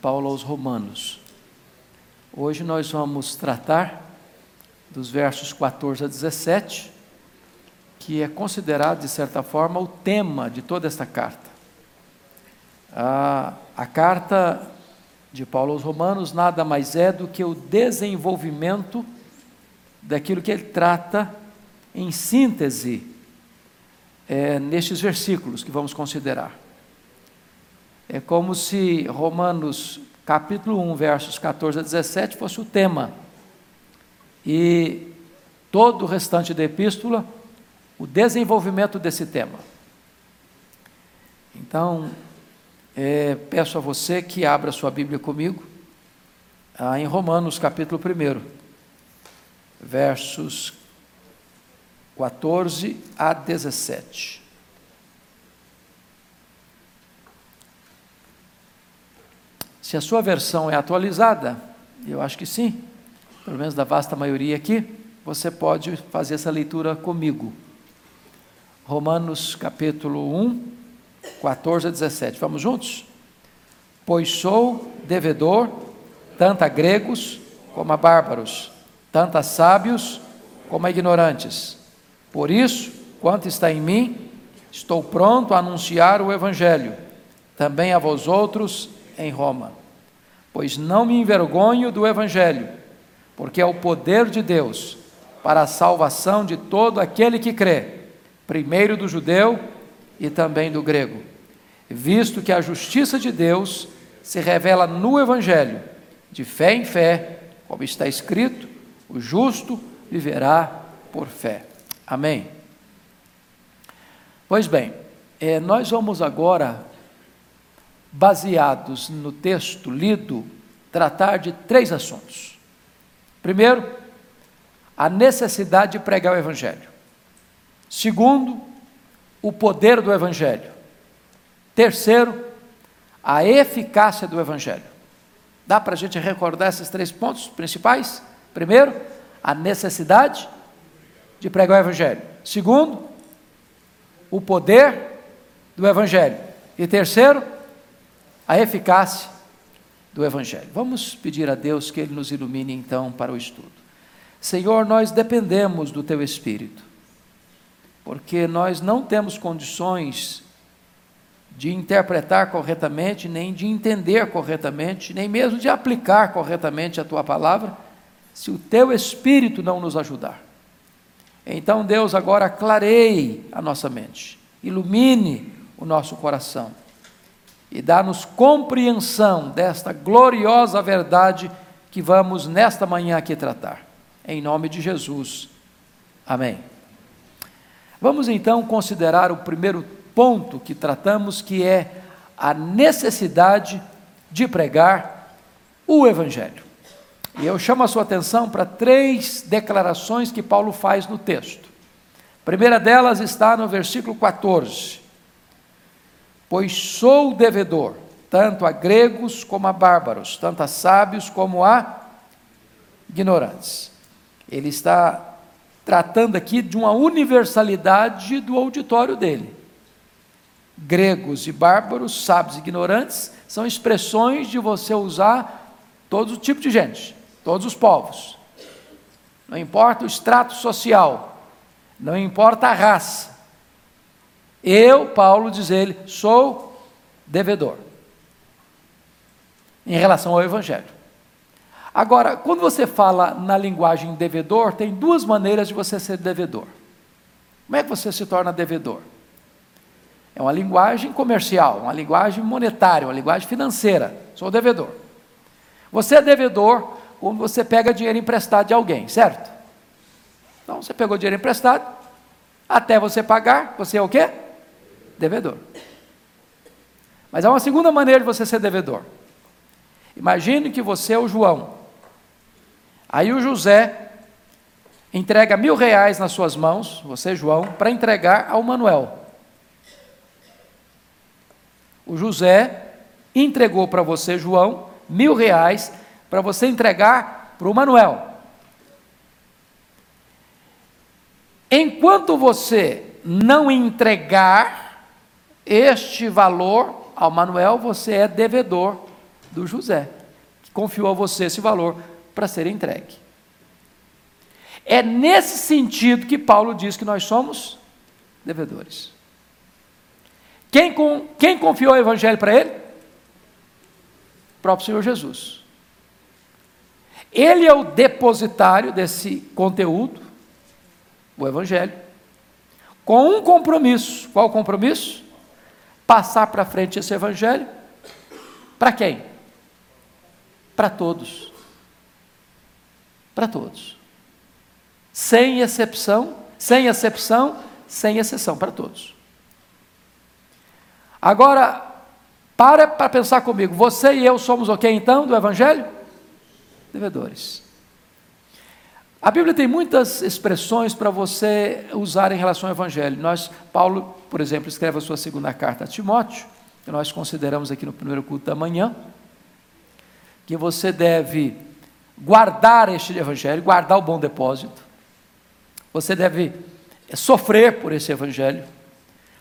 Paulo aos Romanos. Hoje nós vamos tratar dos versos 14 a 17, que é considerado, de certa forma, o tema de toda esta carta. A, a carta de Paulo aos Romanos nada mais é do que o desenvolvimento daquilo que ele trata em síntese é, nestes versículos que vamos considerar. É como se Romanos capítulo 1, versos 14 a 17 fosse o tema. E todo o restante da epístola, o desenvolvimento desse tema. Então, é, peço a você que abra sua Bíblia comigo, ah, em Romanos capítulo 1, versos 14 a 17. Se a sua versão é atualizada, eu acho que sim, pelo menos da vasta maioria aqui, você pode fazer essa leitura comigo. Romanos capítulo 1, 14 a 17. Vamos juntos? Pois sou devedor tanto a gregos como a bárbaros, tanto a sábios como a ignorantes. Por isso, quanto está em mim, estou pronto a anunciar o evangelho, também a vós outros em Roma pois não me envergonho do Evangelho, porque é o poder de Deus para a salvação de todo aquele que crê, primeiro do judeu e também do grego, visto que a justiça de Deus se revela no Evangelho, de fé em fé, como está escrito: o justo viverá por fé. Amém. Pois bem, eh, nós vamos agora baseados no texto lido, tratar de três assuntos. Primeiro, a necessidade de pregar o Evangelho. Segundo, o poder do Evangelho. Terceiro, a eficácia do Evangelho. Dá para a gente recordar esses três pontos principais? Primeiro, a necessidade de pregar o Evangelho. Segundo, o poder do Evangelho. E terceiro, a eficácia do Evangelho. Vamos pedir a Deus que Ele nos ilumine então para o estudo. Senhor, nós dependemos do Teu Espírito, porque nós não temos condições de interpretar corretamente, nem de entender corretamente, nem mesmo de aplicar corretamente a Tua palavra, se o Teu Espírito não nos ajudar. Então, Deus, agora clareie a nossa mente, ilumine o nosso coração e dá-nos compreensão desta gloriosa verdade que vamos nesta manhã aqui tratar. Em nome de Jesus. Amém. Vamos então considerar o primeiro ponto que tratamos, que é a necessidade de pregar o Evangelho. E eu chamo a sua atenção para três declarações que Paulo faz no texto. A primeira delas está no versículo 14 pois sou devedor, tanto a gregos como a bárbaros, tanto a sábios como a ignorantes. Ele está tratando aqui de uma universalidade do auditório dele. Gregos e bárbaros, sábios e ignorantes, são expressões de você usar todo tipo de gente, todos os povos. Não importa o extrato social, não importa a raça, eu, Paulo, diz ele, sou devedor. Em relação ao Evangelho. Agora, quando você fala na linguagem devedor, tem duas maneiras de você ser devedor. Como é que você se torna devedor? É uma linguagem comercial, uma linguagem monetária, uma linguagem financeira. Sou devedor. Você é devedor quando você pega dinheiro emprestado de alguém, certo? Então, você pegou dinheiro emprestado, até você pagar, você é o quê? Devedor. Mas há uma segunda maneira de você ser devedor. Imagine que você é o João. Aí o José entrega mil reais nas suas mãos, você, João, para entregar ao Manuel. O José entregou para você, João, mil reais para você entregar para o Manuel. Enquanto você não entregar este valor ao Manuel, você é devedor do José, que confiou a você esse valor para ser entregue. É nesse sentido que Paulo diz que nós somos devedores. Quem, com, quem confiou o Evangelho para ele? O próprio Senhor Jesus. Ele é o depositário desse conteúdo, o Evangelho, com um compromisso. Qual o compromisso? Passar para frente esse Evangelho. Para quem? Para todos. Para todos. Sem exceção, sem exceção, sem exceção, para todos. Agora, para para pensar comigo, você e eu somos o que então do Evangelho? Devedores. A Bíblia tem muitas expressões para você usar em relação ao Evangelho. Nós, Paulo, por exemplo, escreve a sua segunda carta a Timóteo, que nós consideramos aqui no primeiro culto da manhã, que você deve guardar este Evangelho, guardar o bom depósito. Você deve sofrer por esse Evangelho.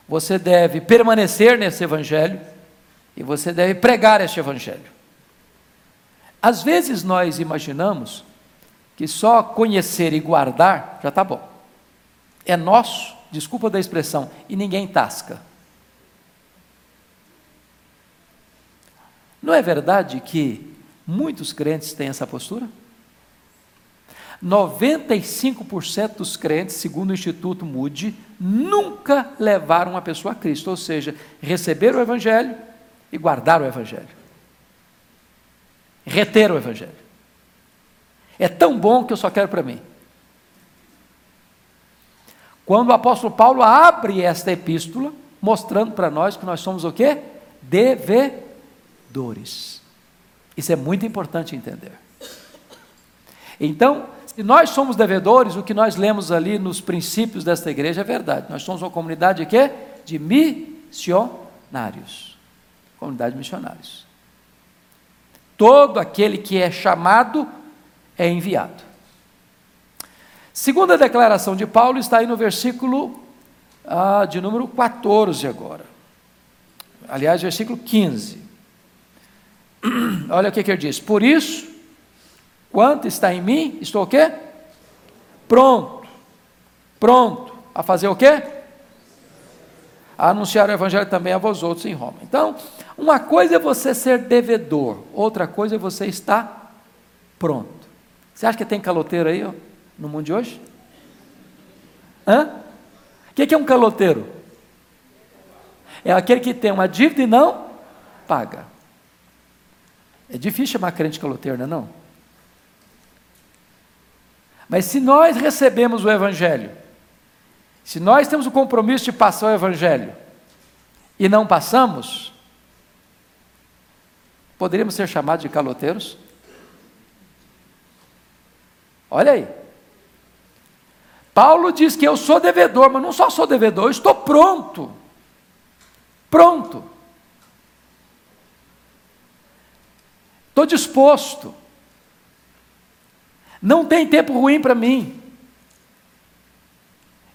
Você deve permanecer nesse Evangelho e você deve pregar este Evangelho. Às vezes nós imaginamos que só conhecer e guardar já está bom. É nosso, desculpa da expressão, e ninguém tasca. Não é verdade que muitos crentes têm essa postura? 95% dos crentes, segundo o Instituto Moody, nunca levaram uma pessoa a Cristo, ou seja, receberam o Evangelho e guardaram o Evangelho. Reter o Evangelho. É tão bom que eu só quero para mim. Quando o apóstolo Paulo abre esta epístola, mostrando para nós que nós somos o quê? Devedores. Isso é muito importante entender. Então, se nós somos devedores, o que nós lemos ali nos princípios desta igreja é verdade. Nós somos uma comunidade de quê? De missionários. Comunidade de missionários. Todo aquele que é chamado é enviado. Segunda declaração de Paulo está aí no versículo ah, de número 14 agora. Aliás, versículo 15. Olha o que, que ele diz. Por isso, Quanto está em mim, estou o quê? Pronto. Pronto. A fazer o quê? A anunciar o evangelho também a vós outros em Roma. Então, uma coisa é você ser devedor, outra coisa é você estar pronto. Você acha que tem caloteiro aí ó, no mundo de hoje? Hã? O que é um caloteiro? É aquele que tem uma dívida e não paga. É difícil chamar crente caloteiro, não é não? Mas se nós recebemos o Evangelho, se nós temos o compromisso de passar o Evangelho e não passamos, poderíamos ser chamados de caloteiros? Olha aí. Paulo diz que eu sou devedor, mas não só sou devedor, eu estou pronto. Pronto. Estou disposto. Não tem tempo ruim para mim.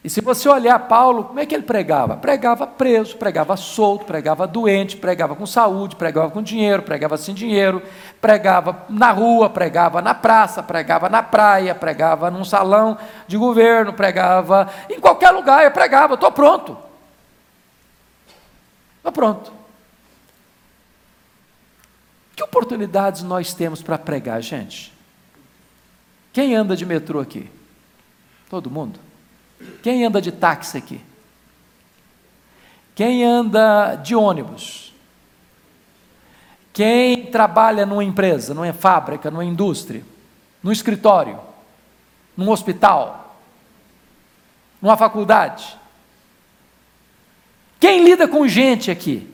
E se você olhar Paulo, como é que ele pregava? Pregava preso, pregava solto, pregava doente, pregava com saúde, pregava com dinheiro, pregava sem dinheiro, pregava na rua, pregava na praça, pregava na praia, pregava num salão de governo, pregava em qualquer lugar, eu pregava, estou pronto. Estou pronto. Que oportunidades nós temos para pregar, gente? Quem anda de metrô aqui? Todo mundo? Quem anda de táxi aqui? Quem anda de ônibus? Quem trabalha numa empresa, numa fábrica, numa indústria, num escritório, num hospital, numa faculdade? Quem lida com gente aqui?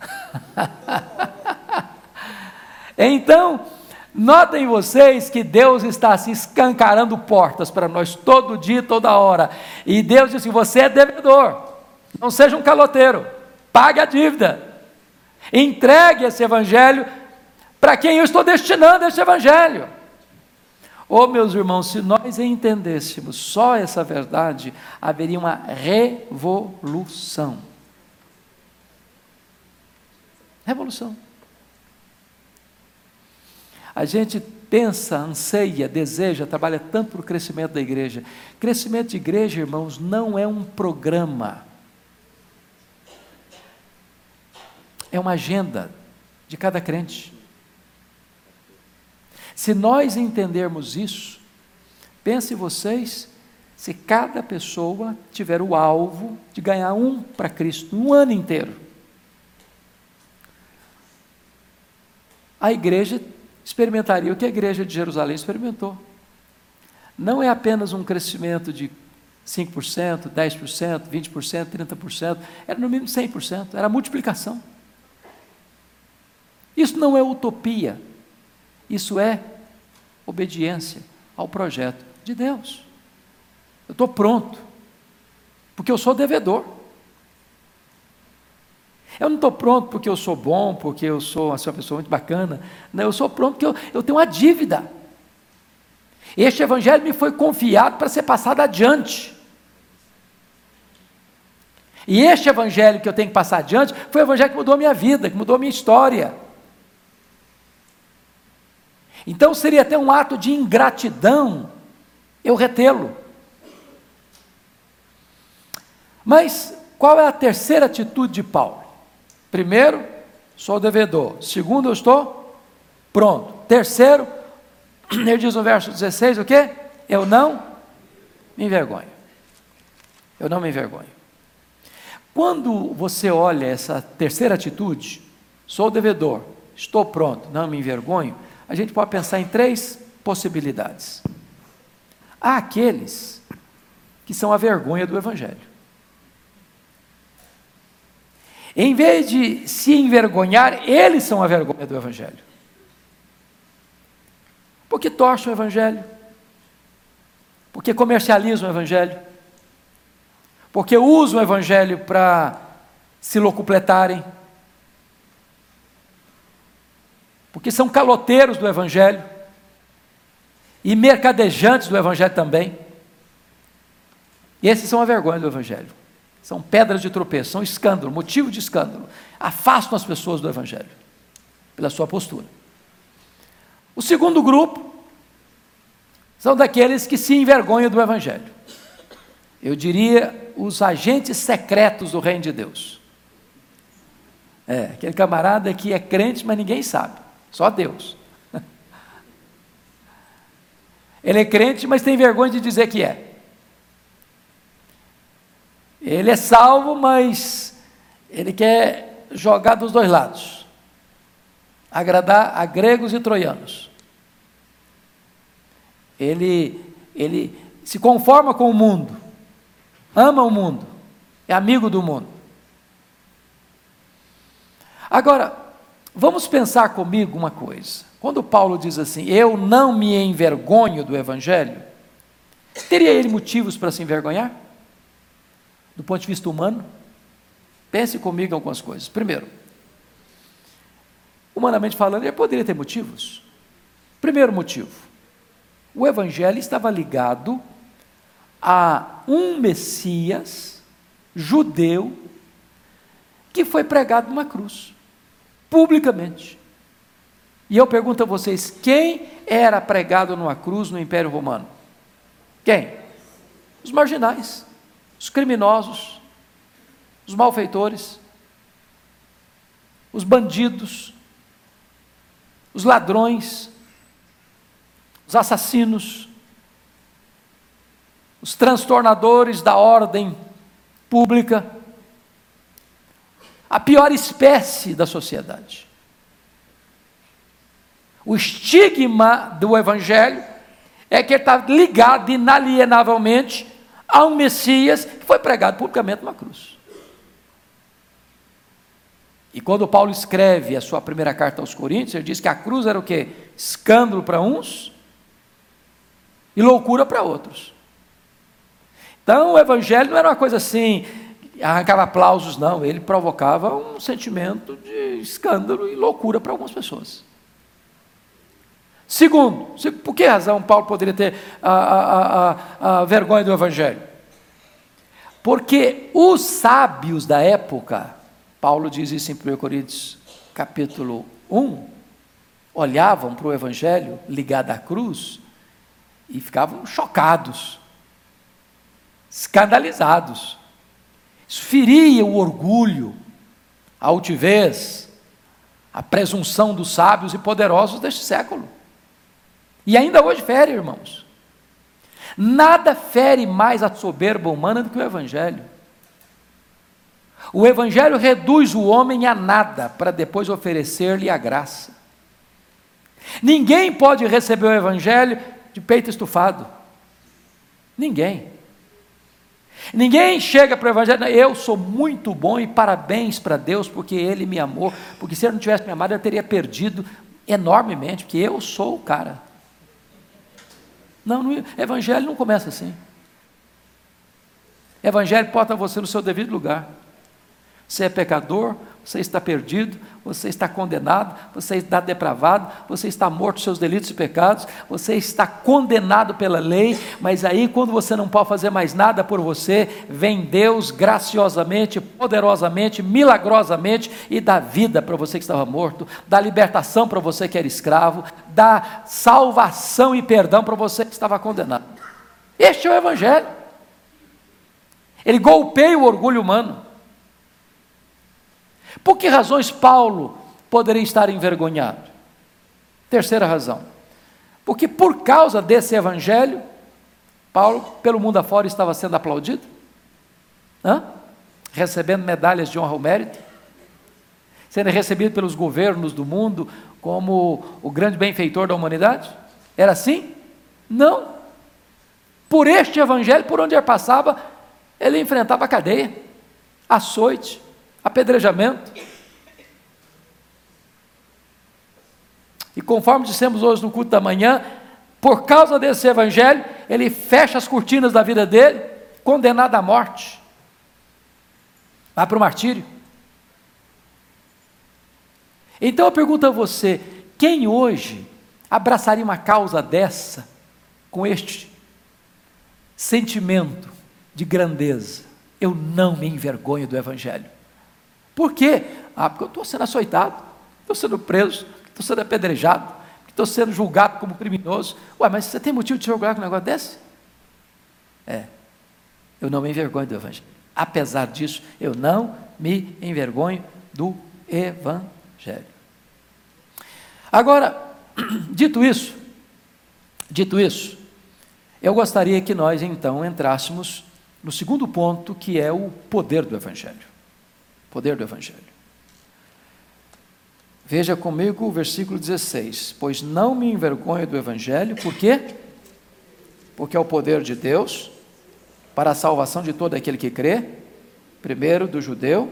então, Notem vocês que Deus está assim escancarando portas para nós todo dia, toda hora. E Deus diz assim: você é devedor, não seja um caloteiro, pague a dívida, entregue esse evangelho para quem eu estou destinando esse evangelho. Oh, meus irmãos, se nós entendêssemos só essa verdade, haveria uma revolução. Revolução. A gente pensa, anseia, deseja, trabalha tanto para o crescimento da igreja. Crescimento de igreja, irmãos, não é um programa. É uma agenda de cada crente. Se nós entendermos isso, pense vocês se cada pessoa tiver o alvo de ganhar um para Cristo um ano inteiro. A igreja experimentaria o que a igreja de Jerusalém experimentou. Não é apenas um crescimento de 5%, 10%, 20%, 30%, era no mínimo 100%, era multiplicação. Isso não é utopia, isso é obediência ao projeto de Deus. Eu estou pronto, porque eu sou devedor. Eu não estou pronto porque eu sou bom, porque eu sou uma pessoa muito bacana. Não, eu sou pronto porque eu, eu tenho uma dívida. Este evangelho me foi confiado para ser passado adiante. E este evangelho que eu tenho que passar adiante foi o evangelho que mudou a minha vida, que mudou a minha história. Então seria até um ato de ingratidão eu retê-lo. Mas qual é a terceira atitude de Paulo? Primeiro, sou devedor. Segundo, eu estou pronto. Terceiro, ele diz no verso 16 o quê? Eu não me envergonho. Eu não me envergonho. Quando você olha essa terceira atitude, sou devedor, estou pronto, não me envergonho, a gente pode pensar em três possibilidades. Há aqueles que são a vergonha do Evangelho. Em vez de se envergonhar, eles são a vergonha do Evangelho. Porque torcem o Evangelho, porque comercializam o Evangelho, porque usam o Evangelho para se locupletarem, porque são caloteiros do Evangelho e mercadejantes do Evangelho também. E esses são a vergonha do Evangelho. São pedras de tropeço, são escândalo, motivo de escândalo. Afastam as pessoas do Evangelho, pela sua postura. O segundo grupo são daqueles que se envergonham do Evangelho. Eu diria os agentes secretos do reino de Deus. É, aquele camarada que é crente, mas ninguém sabe, só Deus. Ele é crente, mas tem vergonha de dizer que é. Ele é salvo, mas ele quer jogar dos dois lados agradar a gregos e troianos. Ele, ele se conforma com o mundo, ama o mundo, é amigo do mundo. Agora, vamos pensar comigo uma coisa. Quando Paulo diz assim, eu não me envergonho do Evangelho, teria ele motivos para se envergonhar? Do ponto de vista humano? Pense comigo algumas coisas. Primeiro, humanamente falando, ele poderia ter motivos. Primeiro motivo: o Evangelho estava ligado a um Messias judeu que foi pregado numa cruz, publicamente. E eu pergunto a vocês: quem era pregado numa cruz no Império Romano? Quem? Os marginais os criminosos, os malfeitores, os bandidos, os ladrões, os assassinos, os transtornadores da ordem pública, a pior espécie da sociedade. O estigma do Evangelho é que ele está ligado inalienavelmente a um Messias que foi pregado publicamente numa cruz. E quando Paulo escreve a sua primeira carta aos Coríntios, ele diz que a cruz era o quê? Escândalo para uns e loucura para outros. Então o evangelho não era uma coisa assim, arrancava aplausos, não, ele provocava um sentimento de escândalo e loucura para algumas pessoas. Segundo, por que razão Paulo poderia ter a, a, a, a vergonha do Evangelho? Porque os sábios da época, Paulo diz isso em 1 Coríntios capítulo 1, olhavam para o Evangelho ligado à cruz e ficavam chocados, escandalizados. Isso feria o orgulho, a altivez, a presunção dos sábios e poderosos deste século. E ainda hoje fere, irmãos. Nada fere mais a soberba humana do que o Evangelho. O Evangelho reduz o homem a nada para depois oferecer-lhe a graça. Ninguém pode receber o Evangelho de peito estufado. Ninguém. Ninguém chega para o Evangelho, eu sou muito bom e parabéns para Deus porque Ele me amou, porque se Ele não tivesse me amado eu teria perdido enormemente, porque eu sou o cara. Não, no Evangelho não começa assim. Evangelho bota você no seu devido lugar. Você é pecador, você está perdido, você está condenado, você está depravado, você está morto dos seus delitos e pecados, você está condenado pela lei, mas aí, quando você não pode fazer mais nada por você, vem Deus graciosamente, poderosamente, milagrosamente e dá vida para você que estava morto, dá libertação para você que era escravo, dá salvação e perdão para você que estava condenado. Este é o Evangelho. Ele golpeia o orgulho humano. Por que razões Paulo poderia estar envergonhado? Terceira razão. Porque por causa desse evangelho, Paulo, pelo mundo afora, estava sendo aplaudido, Hã? recebendo medalhas de honra ao mérito, sendo recebido pelos governos do mundo como o grande benfeitor da humanidade? Era assim? Não. Por este evangelho, por onde ele passava, ele enfrentava a cadeia, açoite, apedrejamento. E conforme dissemos hoje no culto da manhã, por causa desse evangelho, ele fecha as cortinas da vida dele, condenado à morte. Vai para o martírio. Então eu pergunto a você: quem hoje abraçaria uma causa dessa, com este sentimento de grandeza? Eu não me envergonho do Evangelho. Por quê? Ah, porque eu estou sendo açoitado, estou sendo preso, estou sendo apedrejado, estou sendo julgado como criminoso. Ué, mas você tem motivo de se orgulhar com um negócio desse? É, eu não me envergonho do Evangelho. Apesar disso, eu não me envergonho do Evangelho. Agora, dito isso, dito isso, eu gostaria que nós então entrássemos no segundo ponto, que é o poder do Evangelho. Poder do Evangelho. Veja comigo o versículo 16: Pois não me envergonho do Evangelho, por quê? Porque é o poder de Deus para a salvação de todo aquele que crê, primeiro do judeu,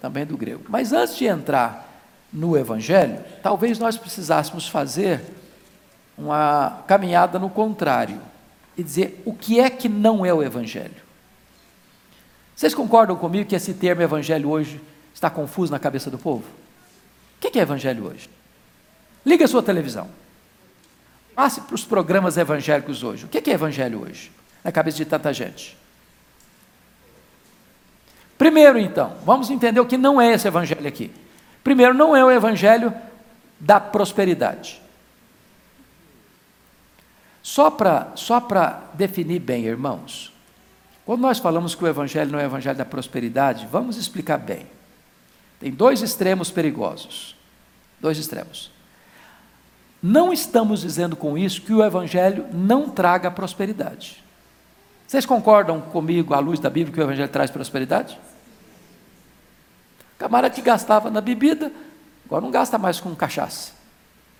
também do grego. Mas antes de entrar no Evangelho, talvez nós precisássemos fazer uma caminhada no contrário e dizer o que é que não é o Evangelho. Vocês concordam comigo que esse termo evangelho hoje está confuso na cabeça do povo? O que é evangelho hoje? Liga a sua televisão. Passe para os programas evangélicos hoje. O que é evangelho hoje? Na cabeça de tanta gente. Primeiro, então, vamos entender o que não é esse evangelho aqui. Primeiro, não é o evangelho da prosperidade. Só para só definir bem, irmãos, quando nós falamos que o Evangelho não é o Evangelho da prosperidade, vamos explicar bem. Tem dois extremos perigosos. Dois extremos. Não estamos dizendo com isso que o Evangelho não traga prosperidade. Vocês concordam comigo, à luz da Bíblia, que o Evangelho traz prosperidade? Camarada que gastava na bebida, agora não gasta mais com cachaça,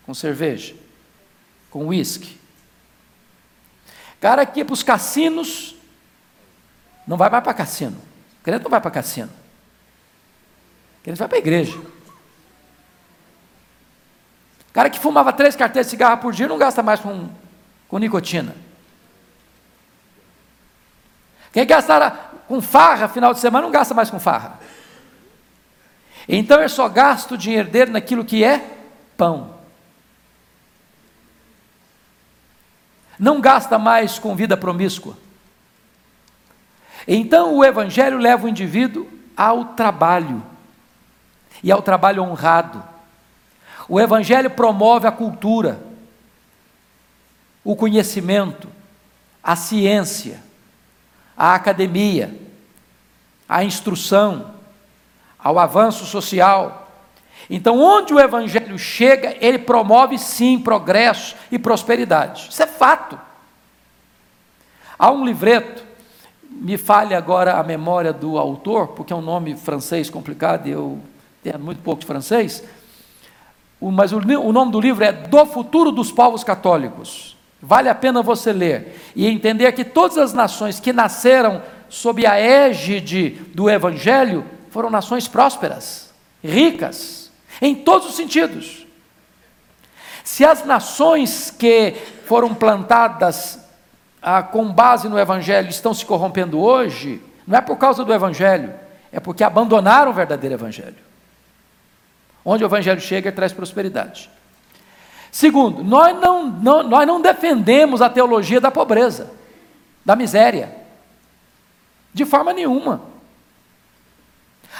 com cerveja, com uísque. Cara que ia para os cassinos, não vai mais para cassino. O crente não vai para cassino. O crente vai para a igreja. O cara que fumava três carteiras de cigarro por dia não gasta mais com, com nicotina. Quem gasta com farra final de semana não gasta mais com farra. Então eu só gasto o dinheiro dele naquilo que é pão. Não gasta mais com vida promíscua. Então o Evangelho leva o indivíduo ao trabalho, e ao trabalho honrado. O Evangelho promove a cultura, o conhecimento, a ciência, a academia, a instrução, ao avanço social. Então, onde o Evangelho chega, ele promove sim progresso e prosperidade. Isso é fato. Há um livreto, me falha agora a memória do autor, porque é um nome francês complicado e eu tenho muito pouco de francês, mas o nome do livro é Do Futuro dos Povos Católicos. Vale a pena você ler e entender que todas as nações que nasceram sob a égide do Evangelho foram nações prósperas, ricas, em todos os sentidos. Se as nações que foram plantadas ah, com base no Evangelho estão se corrompendo hoje, não é por causa do Evangelho, é porque abandonaram o verdadeiro Evangelho. Onde o Evangelho chega, traz prosperidade. Segundo, nós não, não, nós não defendemos a teologia da pobreza, da miséria, de forma nenhuma.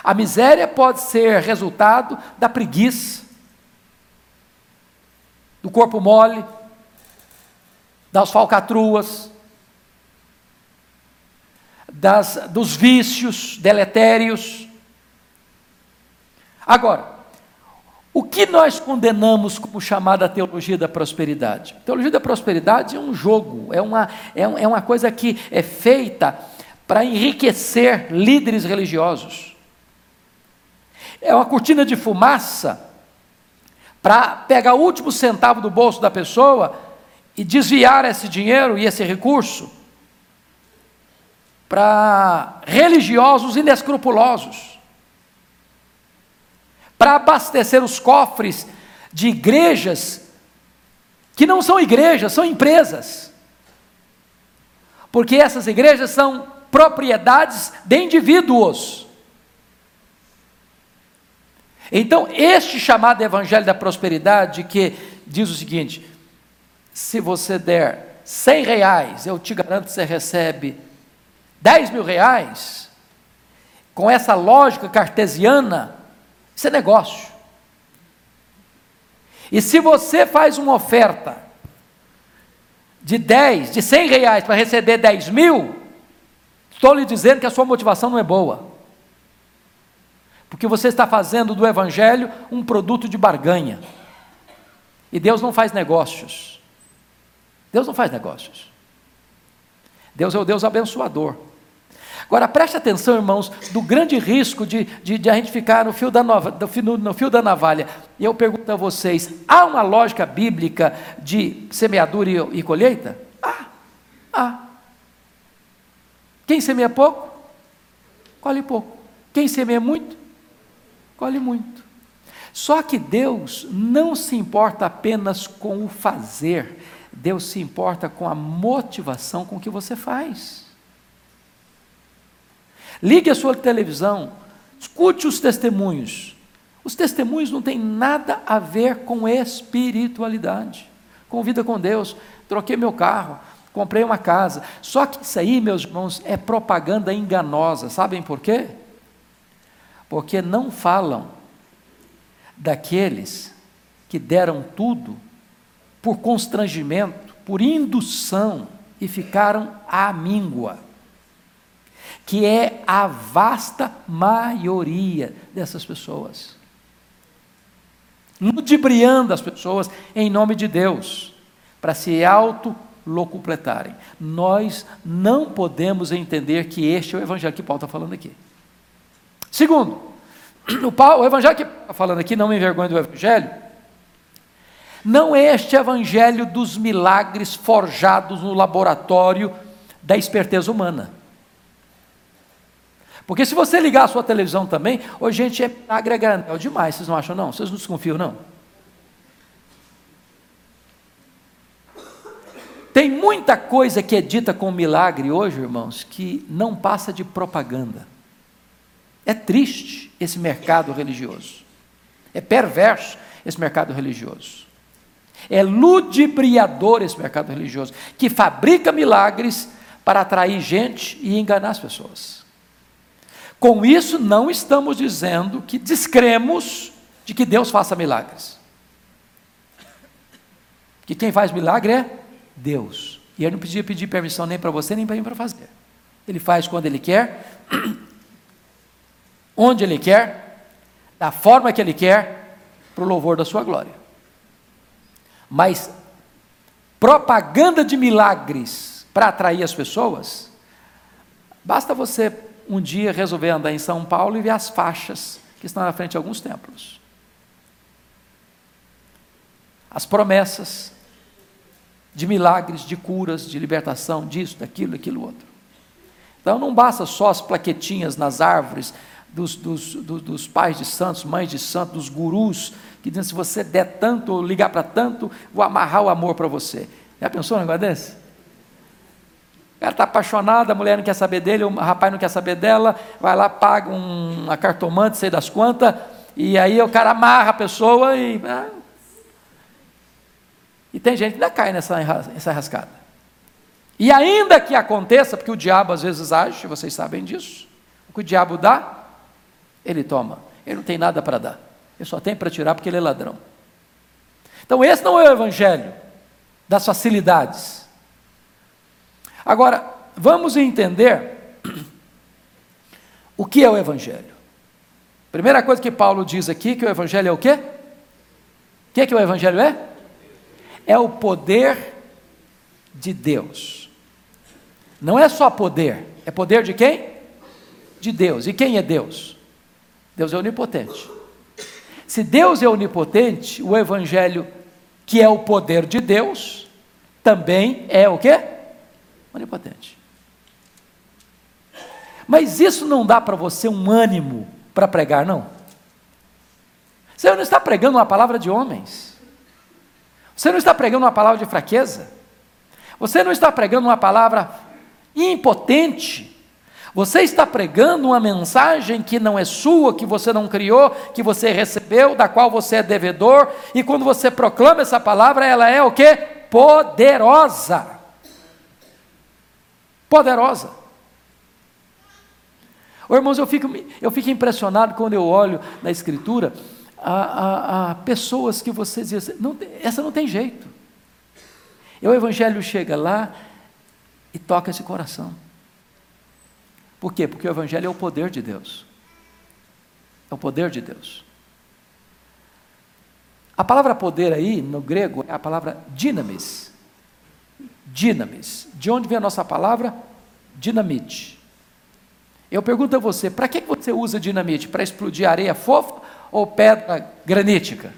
A miséria pode ser resultado da preguiça, do corpo mole, das falcatruas, das, dos vícios deletérios. Agora, o que nós condenamos como chamada teologia da prosperidade? A teologia da prosperidade é um jogo, é uma, é, é uma coisa que é feita para enriquecer líderes religiosos. É uma cortina de fumaça para pegar o último centavo do bolso da pessoa e desviar esse dinheiro e esse recurso para religiosos inescrupulosos, para abastecer os cofres de igrejas que não são igrejas, são empresas. Porque essas igrejas são propriedades de indivíduos. Então, este chamado Evangelho da Prosperidade, que diz o seguinte: se você der 100 reais, eu te garanto que você recebe 10 mil reais, com essa lógica cartesiana, isso é negócio. E se você faz uma oferta de 10, de 100 reais para receber 10 mil, estou lhe dizendo que a sua motivação não é boa. Porque você está fazendo do Evangelho um produto de barganha. E Deus não faz negócios. Deus não faz negócios. Deus é o Deus abençoador. Agora preste atenção, irmãos, do grande risco de, de, de a gente ficar no fio, da nova, no, no fio da navalha. E eu pergunto a vocês: há uma lógica bíblica de semeadura e, e colheita? Ah, há. Quem semeia pouco, colhe pouco. Quem semeia muito, colhe muito. Só que Deus não se importa apenas com o fazer, Deus se importa com a motivação com que você faz. Ligue a sua televisão, escute os testemunhos. Os testemunhos não têm nada a ver com espiritualidade, com vida com Deus. Troquei meu carro, comprei uma casa. Só que isso aí, meus irmãos, é propaganda enganosa. Sabem por quê? Porque não falam daqueles que deram tudo por constrangimento, por indução e ficaram à míngua, que é a vasta maioria dessas pessoas. Ludibriando as pessoas em nome de Deus, para se auto-locupletarem. Nós não podemos entender que este é o evangelho que Paulo está falando aqui. Segundo, o, Paulo, o evangelho que está falando aqui, não me envergonhe do evangelho, não é este evangelho dos milagres forjados no laboratório da esperteza humana. Porque se você ligar a sua televisão também, hoje gente é agregando demais, vocês não acham não? Vocês não desconfiam não? Tem muita coisa que é dita com milagre hoje, irmãos, que não passa de propaganda. É triste esse mercado religioso. É perverso esse mercado religioso. É ludibriador esse mercado religioso, que fabrica milagres para atrair gente e enganar as pessoas. Com isso, não estamos dizendo que descremos de que Deus faça milagres. Que quem faz milagre é Deus. E ele não podia pedir permissão nem para você, nem para mim para fazer. Ele faz quando ele quer, onde ele quer, da forma que ele quer, para o louvor da sua glória. Mas propaganda de milagres para atrair as pessoas, basta você um dia resolver andar em São Paulo e ver as faixas que estão na frente de alguns templos. As promessas de milagres, de curas, de libertação, disso, daquilo, daquilo outro. Então não basta só as plaquetinhas nas árvores dos, dos, dos, dos pais de santos, mães de santos, dos gurus, que dizem se você der tanto, ligar para tanto, vou amarrar o amor para você. Já pensou um negócio desse? O cara está apaixonado, a mulher não quer saber dele, o rapaz não quer saber dela, vai lá, paga um, uma cartomante, sei das quantas, e aí o cara amarra a pessoa e. Ah. E tem gente que ainda cai nessa, nessa rascada. E ainda que aconteça, porque o diabo às vezes age, vocês sabem disso, o que o diabo dá, ele toma. Ele não tem nada para dar. Ele só tem para tirar porque ele é ladrão. Então esse não é o evangelho das facilidades. Agora, vamos entender o que é o evangelho. Primeira coisa que Paulo diz aqui, que o evangelho é o quê? O que, é que o evangelho é? É o poder de Deus. Não é só poder, é poder de quem? De Deus. E quem é Deus? Deus é onipotente. Se Deus é onipotente, o evangelho, que é o poder de Deus, também é o quê? Onipotente. Mas isso não dá para você um ânimo para pregar, não. Você não está pregando uma palavra de homens. Você não está pregando uma palavra de fraqueza. Você não está pregando uma palavra impotente. Você está pregando uma mensagem que não é sua, que você não criou, que você recebeu, da qual você é devedor, e quando você proclama essa palavra, ela é o que? Poderosa. Poderosa. Oh, irmãos, eu fico, eu fico impressionado quando eu olho na Escritura a, a, a pessoas que vocês dizem, não, essa não tem jeito. E o Evangelho chega lá, e toca esse coração. Por quê? Porque o Evangelho é o poder de Deus. É o poder de Deus. A palavra poder aí, no grego, é a palavra dinamis. Dinamis. De onde vem a nossa palavra? Dinamite. Eu pergunto a você, para que você usa dinamite? Para explodir areia fofa ou pedra granítica?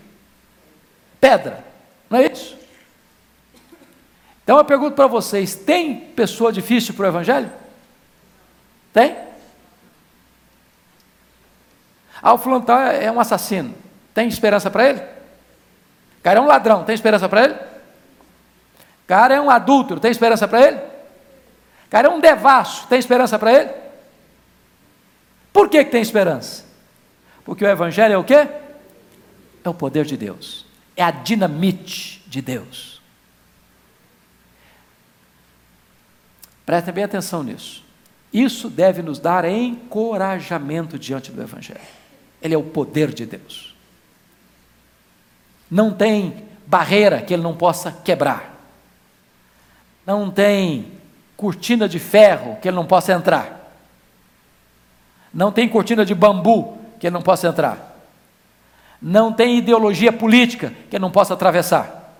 Pedra, não é isso? Então eu pergunto para vocês: tem pessoa difícil para o Evangelho? Tem? Ah, o fulano tá, é um assassino. Tem esperança para ele? O cara é um ladrão, tem esperança para ele? O cara é um adúltero, tem esperança para ele? O cara é um devasso, tem esperança para ele? Por que, que tem esperança? Porque o Evangelho é o quê? É o poder de Deus, é a dinamite de Deus. Prestem bem atenção nisso. Isso deve nos dar encorajamento diante do Evangelho. Ele é o poder de Deus. Não tem barreira que ele não possa quebrar. Não tem cortina de ferro que ele não possa entrar. Não tem cortina de bambu que ele não possa entrar. Não tem ideologia política que ele não possa atravessar.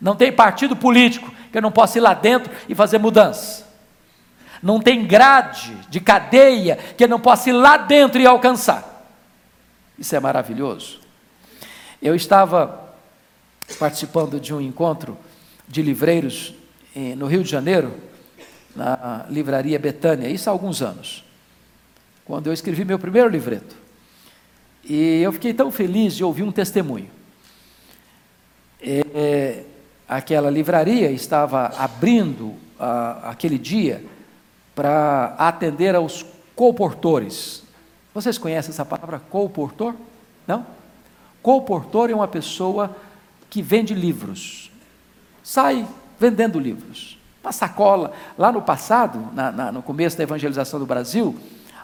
Não tem partido político que eu não possa ir lá dentro e fazer mudança. Não tem grade de cadeia que não possa ir lá dentro e alcançar. Isso é maravilhoso. Eu estava participando de um encontro de livreiros eh, no Rio de Janeiro, na livraria Betânia, isso há alguns anos, quando eu escrevi meu primeiro livreto. E eu fiquei tão feliz de ouvir um testemunho. É, aquela livraria estava abrindo ah, aquele dia para atender aos colportores. Vocês conhecem essa palavra colportor? Não? Colportor é uma pessoa que vende livros, sai vendendo livros. Uma sacola. Lá no passado, na, na, no começo da evangelização do Brasil,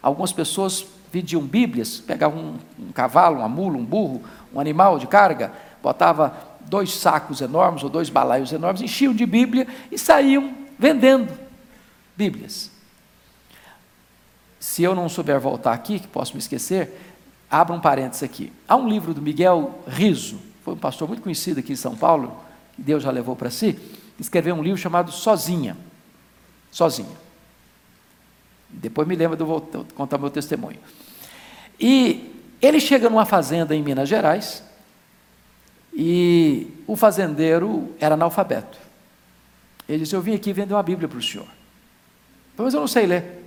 algumas pessoas vendiam Bíblias, pegavam um, um cavalo, uma mula, um burro, um animal de carga, botava dois sacos enormes ou dois balaios enormes, enchiam de Bíblia e saíam vendendo Bíblias. Se eu não souber voltar aqui, que posso me esquecer, abra um parênteses aqui. Há um livro do Miguel Riso, foi um pastor muito conhecido aqui em São Paulo, que Deus já levou para si, escreveu um livro chamado Sozinha. Sozinha. Depois me lembra de eu contar meu testemunho. E ele chega numa fazenda em Minas Gerais e o fazendeiro era analfabeto. Ele disse: Eu vim aqui vender uma Bíblia para o senhor. Mas eu não sei ler.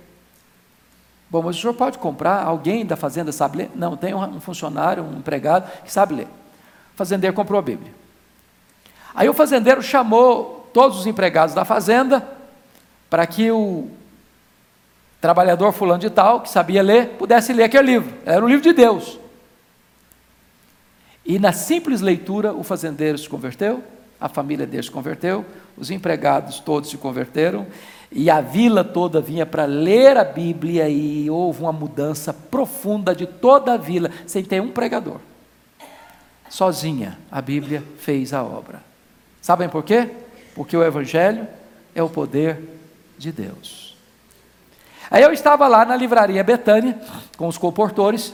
Bom, mas o senhor pode comprar? Alguém da fazenda sabe ler? Não, tem um funcionário, um empregado que sabe ler. O fazendeiro comprou a Bíblia. Aí o fazendeiro chamou todos os empregados da fazenda para que o trabalhador fulano de tal, que sabia ler, pudesse ler aquele livro. Era o livro de Deus. E na simples leitura, o fazendeiro se converteu, a família dele se converteu, os empregados todos se converteram, e a vila toda vinha para ler a Bíblia, e houve uma mudança profunda de toda a vila, sem ter um pregador. Sozinha, a Bíblia fez a obra. Sabem por quê? Porque o Evangelho é o poder de Deus. Aí eu estava lá na livraria Betânia, com os comportores,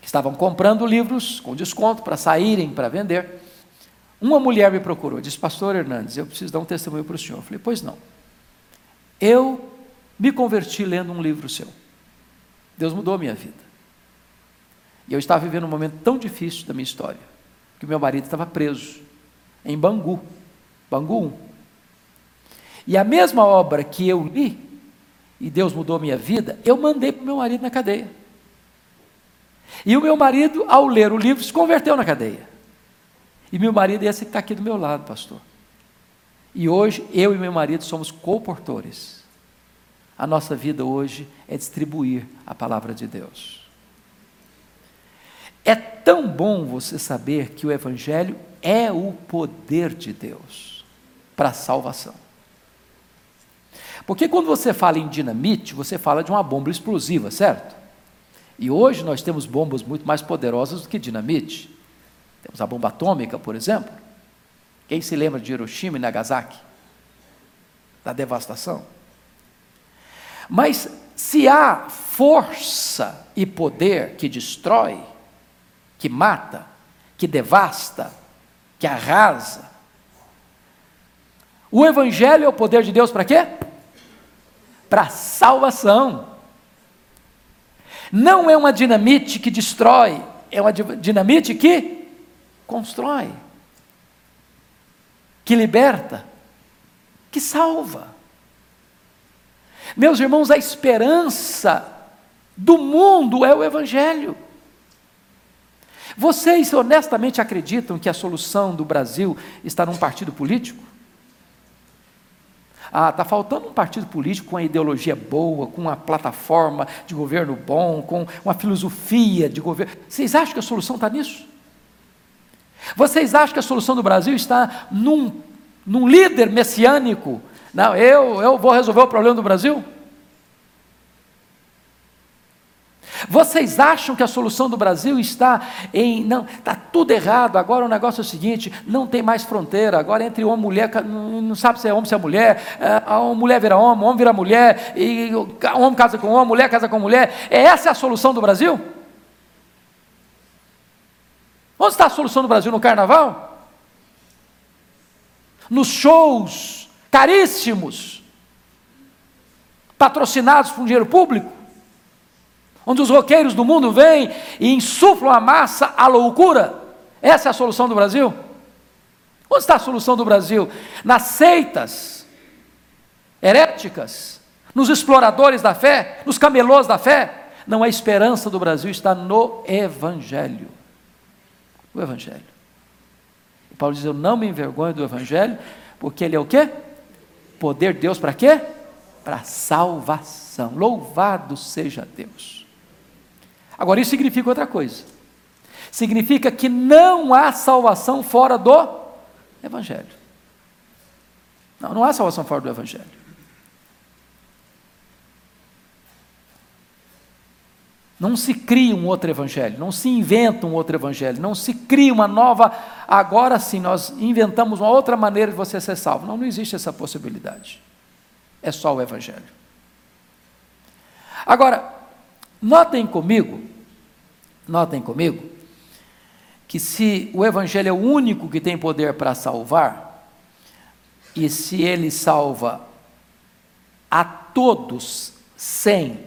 que estavam comprando livros com desconto para saírem para vender. Uma mulher me procurou, disse: Pastor Hernandes, eu preciso dar um testemunho para o senhor. Eu falei: Pois não. Eu me converti lendo um livro seu. Deus mudou a minha vida. E eu estava vivendo um momento tão difícil da minha história, que meu marido estava preso em Bangu, Bangu 1. E a mesma obra que eu li, e Deus mudou minha vida, eu mandei para o meu marido na cadeia. E o meu marido, ao ler o livro, se converteu na cadeia. E meu marido é esse que está aqui do meu lado, pastor. E hoje, eu e meu marido somos comportores. A nossa vida hoje é distribuir a palavra de Deus. É tão bom você saber que o Evangelho é o poder de Deus para a salvação. Porque quando você fala em dinamite, você fala de uma bomba explosiva, certo? E hoje nós temos bombas muito mais poderosas do que dinamite. Temos a bomba atômica, por exemplo. Quem se lembra de Hiroshima e Nagasaki? Da devastação. Mas se há força e poder que destrói, que mata, que devasta, que arrasa, o Evangelho é o poder de Deus para quê? para salvação. Não é uma dinamite que destrói, é uma dinamite que constrói, que liberta, que salva. Meus irmãos, a esperança do mundo é o Evangelho. Vocês honestamente acreditam que a solução do Brasil está num partido político? Ah, está faltando um partido político com uma ideologia boa, com uma plataforma de governo bom, com uma filosofia de governo. Vocês acham que a solução está nisso? Vocês acham que a solução do Brasil está num, num líder messiânico? Não, eu, eu vou resolver o problema do Brasil? Vocês acham que a solução do Brasil está em. Não, está tudo errado. Agora o negócio é o seguinte: não tem mais fronteira. Agora entre homem e mulher, não sabe se é homem, se é mulher. A mulher vira homem, homem vira mulher. E homem casa com homem, mulher casa com mulher. É essa a solução do Brasil? Onde está a solução do Brasil no carnaval? Nos shows caríssimos, patrocinados por dinheiro público? onde os roqueiros do mundo vêm e insuflam a massa à loucura. Essa é a solução do Brasil? Onde está a solução do Brasil? Nas seitas heréticas, nos exploradores da fé, nos camelôs da fé. Não, a esperança do Brasil está no Evangelho. O Evangelho. E Paulo diz: Eu não me envergonho do Evangelho, porque ele é o quê? Poder de Deus para quê? Para salvação. Louvado seja Deus. Agora, isso significa outra coisa. Significa que não há salvação fora do Evangelho. Não, não há salvação fora do Evangelho. Não se cria um outro evangelho, não se inventa um outro evangelho, não se cria uma nova. Agora sim, nós inventamos uma outra maneira de você ser salvo. Não, não existe essa possibilidade. É só o evangelho. Agora, notem comigo, notem comigo, que se o evangelho é o único que tem poder para salvar, e se ele salva a todos sem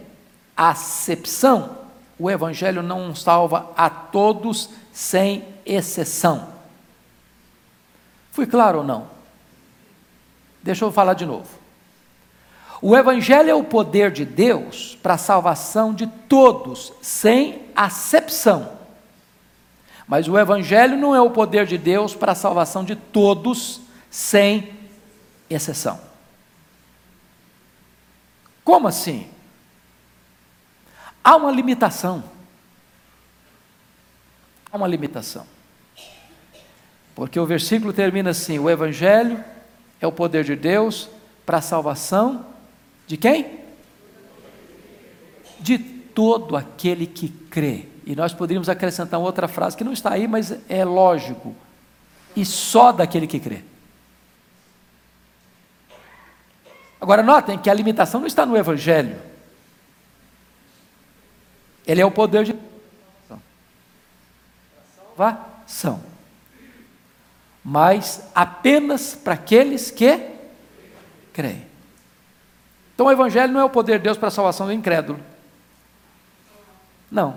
acepção, o Evangelho não salva a todos sem exceção. Fui claro ou não? Deixa eu falar de novo. O Evangelho é o poder de Deus para a salvação de todos, sem acepção. Mas o Evangelho não é o poder de Deus para a salvação de todos, sem exceção. Como assim? Há uma limitação. Há uma limitação. Porque o versículo termina assim: o Evangelho é o poder de Deus para a salvação de quem? De todo aquele que crê. E nós poderíamos acrescentar outra frase que não está aí, mas é lógico. E só daquele que crê. Agora notem que a limitação não está no Evangelho. Ele é o poder de salvação. Mas apenas para aqueles que creem. Então o Evangelho não é o poder de Deus para a salvação do incrédulo. Não.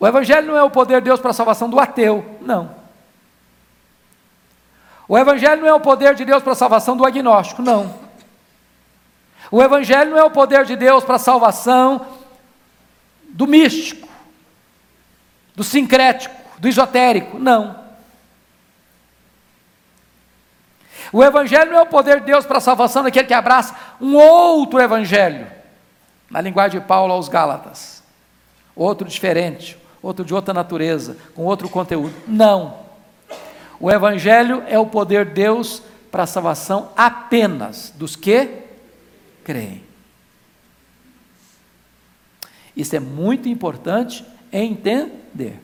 O Evangelho não é o poder de Deus para a salvação do ateu. Não. O Evangelho não é o poder de Deus para a salvação do agnóstico. Não. O Evangelho não é o poder de Deus para a salvação do místico, do sincrético, do esotérico. Não. O Evangelho não é o poder de Deus para a salvação daquele que abraça um outro Evangelho, na linguagem de Paulo aos Gálatas. Outro diferente, outro de outra natureza, com outro conteúdo. Não. O Evangelho é o poder de Deus para a salvação apenas dos que creem. Isso é muito importante entender.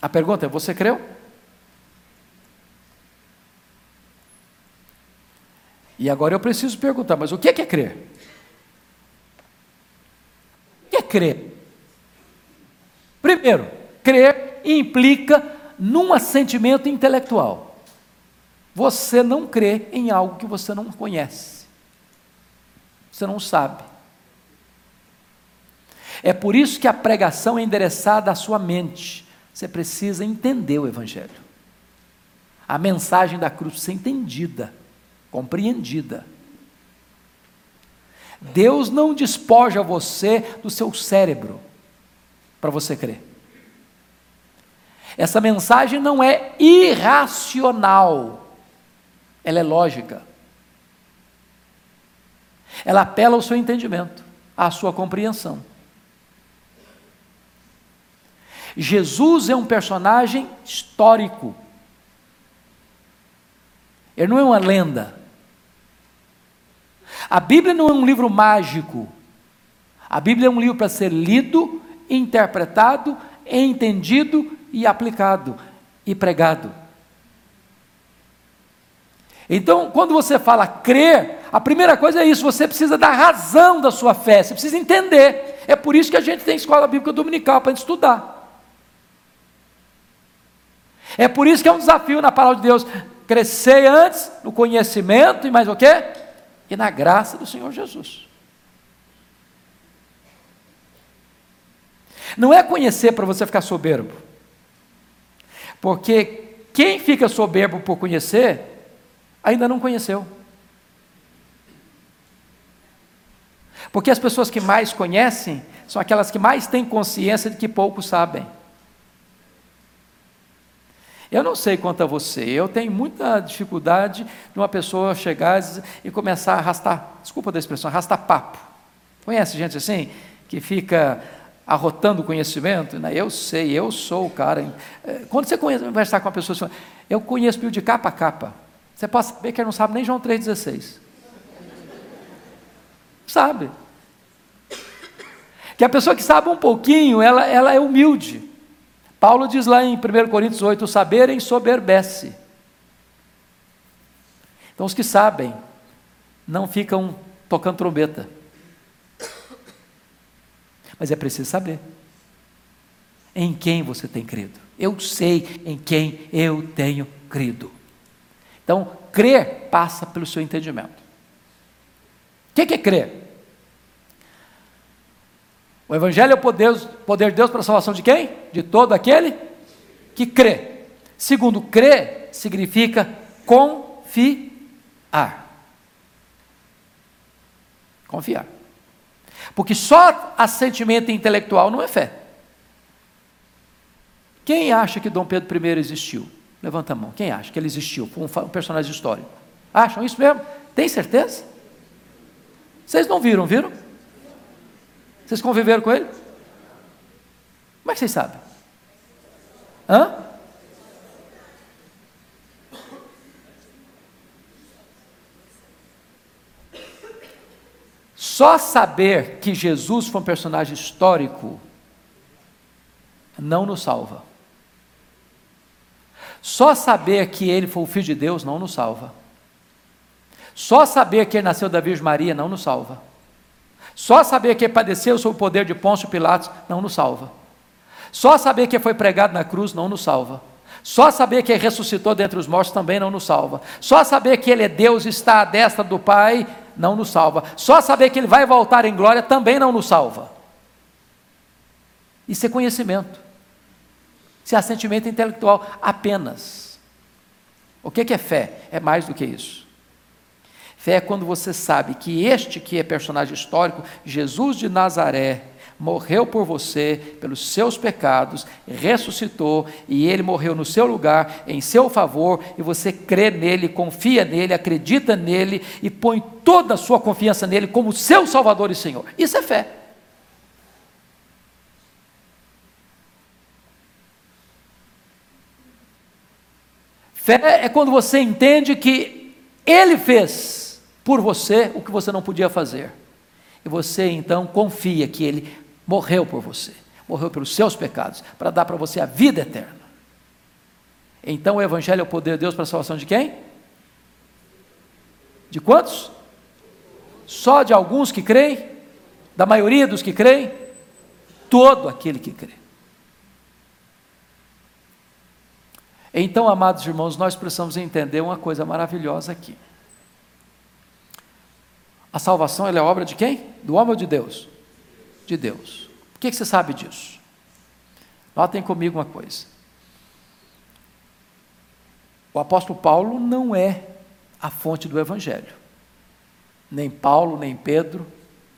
A pergunta é: você creu? E agora eu preciso perguntar: mas o que é, que é crer? O que é crer? Primeiro, crer implica num assentimento intelectual. Você não crê em algo que você não conhece, você não sabe. É por isso que a pregação é endereçada à sua mente. Você precisa entender o Evangelho. A mensagem da cruz ser entendida, compreendida. Deus não despoja você do seu cérebro para você crer. Essa mensagem não é irracional ela é lógica. Ela apela ao seu entendimento, à sua compreensão. Jesus é um personagem histórico. Ele não é uma lenda. A Bíblia não é um livro mágico. A Bíblia é um livro para ser lido, interpretado, entendido e aplicado e pregado. Então, quando você fala crer, a primeira coisa é isso, você precisa da razão da sua fé, você precisa entender. É por isso que a gente tem escola bíblica dominical para estudar. É por isso que é um desafio na palavra de Deus crescer antes no conhecimento e mais o quê? E na graça do Senhor Jesus. Não é conhecer para você ficar soberbo. Porque quem fica soberbo por conhecer ainda não conheceu. Porque as pessoas que mais conhecem são aquelas que mais têm consciência de que pouco sabem. Eu não sei quanto a você, eu tenho muita dificuldade de uma pessoa chegar e começar a arrastar, desculpa da expressão, arrastar papo. Conhece gente assim? Que fica arrotando conhecimento? Né? Eu sei, eu sou o cara. Eh, quando você conversar com uma pessoa, você fala, eu conheço Bíblia de capa a capa. Você pode saber que ele não sabe nem João 3,16. Sabe. Que a pessoa que sabe um pouquinho, ela, ela é humilde. Paulo diz lá em 1 Coríntios 8: o saber ensoberbece. Então, os que sabem não ficam tocando trombeta. Mas é preciso saber em quem você tem crido. Eu sei em quem eu tenho crido. Então, crer passa pelo seu entendimento. O que é crer? O Evangelho é o poder, poder de Deus para a salvação de quem? De todo aquele que crê. Segundo, crer significa confiar. Confiar. Porque só assentimento intelectual não é fé. Quem acha que Dom Pedro I existiu? Levanta a mão. Quem acha que ele existiu? Um personagem histórico. Acham isso mesmo? Tem certeza? Vocês não viram, viram? Vocês conviveram com ele? Como é que vocês sabem? Hã? Só saber que Jesus foi um personagem histórico não nos salva. Só saber que ele foi o filho de Deus não nos salva. Só saber que ele nasceu da Virgem Maria não nos salva. Só saber que ele padeceu sob o poder de Pôncio Pilatos não nos salva. Só saber que ele foi pregado na cruz não nos salva. Só saber que ele ressuscitou dentre os mortos também não nos salva. Só saber que ele é Deus e está à destra do Pai não nos salva. Só saber que ele vai voltar em glória também não nos salva. Isso é conhecimento. Isso é sentimento intelectual apenas. O que é fé? É mais do que isso. Fé é quando você sabe que este que é personagem histórico, Jesus de Nazaré, morreu por você, pelos seus pecados, ressuscitou e ele morreu no seu lugar, em seu favor, e você crê nele, confia nele, acredita nele e põe toda a sua confiança nele como seu Salvador e Senhor. Isso é fé. Fé é quando você entende que ele fez por você o que você não podia fazer. E você então confia que Ele morreu por você, morreu pelos seus pecados, para dar para você a vida eterna. Então o Evangelho é o poder de Deus para a salvação de quem? De quantos? Só de alguns que creem? Da maioria dos que creem? Todo aquele que crê. Então, amados irmãos, nós precisamos entender uma coisa maravilhosa aqui. A salvação é obra de quem? Do homem ou de Deus? De Deus. Por que, que você sabe disso? Notem comigo uma coisa. O apóstolo Paulo não é a fonte do Evangelho. Nem Paulo, nem Pedro,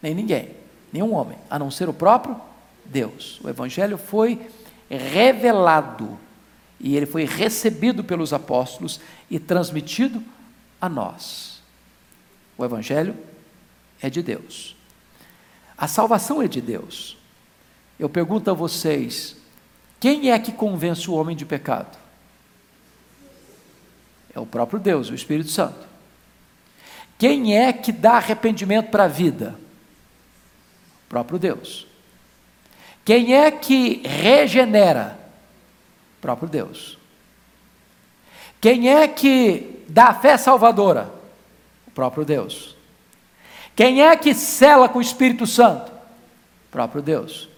nem ninguém. Nenhum homem, a não ser o próprio Deus. O Evangelho foi revelado e ele foi recebido pelos apóstolos e transmitido a nós. O Evangelho é de Deus. A salvação é de Deus. Eu pergunto a vocês: quem é que convence o homem de pecado? É o próprio Deus, o Espírito Santo. Quem é que dá arrependimento para a vida? O próprio Deus. Quem é que regenera? Próprio Deus. Quem é que dá a fé salvadora? O próprio Deus. Quem é que cela com o Espírito Santo? O próprio Deus.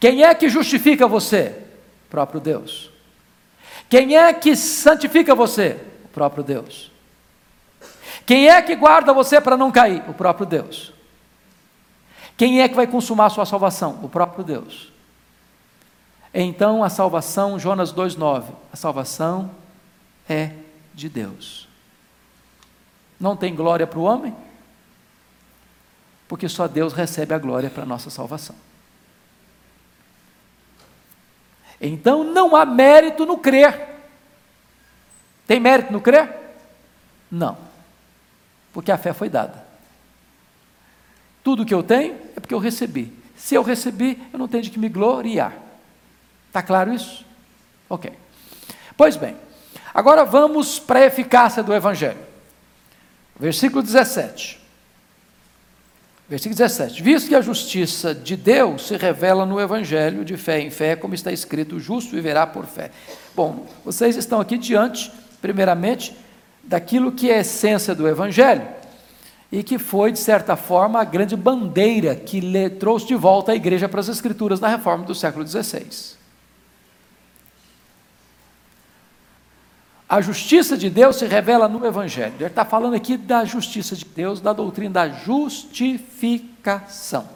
Quem é que justifica você? O próprio Deus. Quem é que santifica você? O próprio Deus. Quem é que guarda você para não cair? O próprio Deus. Quem é que vai consumar a sua salvação? O próprio Deus. Então a salvação, Jonas 2,9, a salvação é de Deus. Não tem glória para o homem? porque só Deus recebe a glória para a nossa salvação. Então não há mérito no crer. Tem mérito no crer? Não, porque a fé foi dada. Tudo que eu tenho é porque eu recebi. Se eu recebi, eu não tenho de que me gloriar. Está claro isso? Ok. Pois bem, agora vamos para a eficácia do Evangelho. Versículo 17. Versículo 17: Visto que a justiça de Deus se revela no Evangelho de fé em fé, como está escrito, o justo viverá por fé. Bom, vocês estão aqui diante, primeiramente, daquilo que é a essência do Evangelho e que foi, de certa forma, a grande bandeira que trouxe de volta a igreja para as Escrituras na reforma do século XVI. A justiça de Deus se revela no Evangelho. Ele está falando aqui da justiça de Deus, da doutrina da justificação.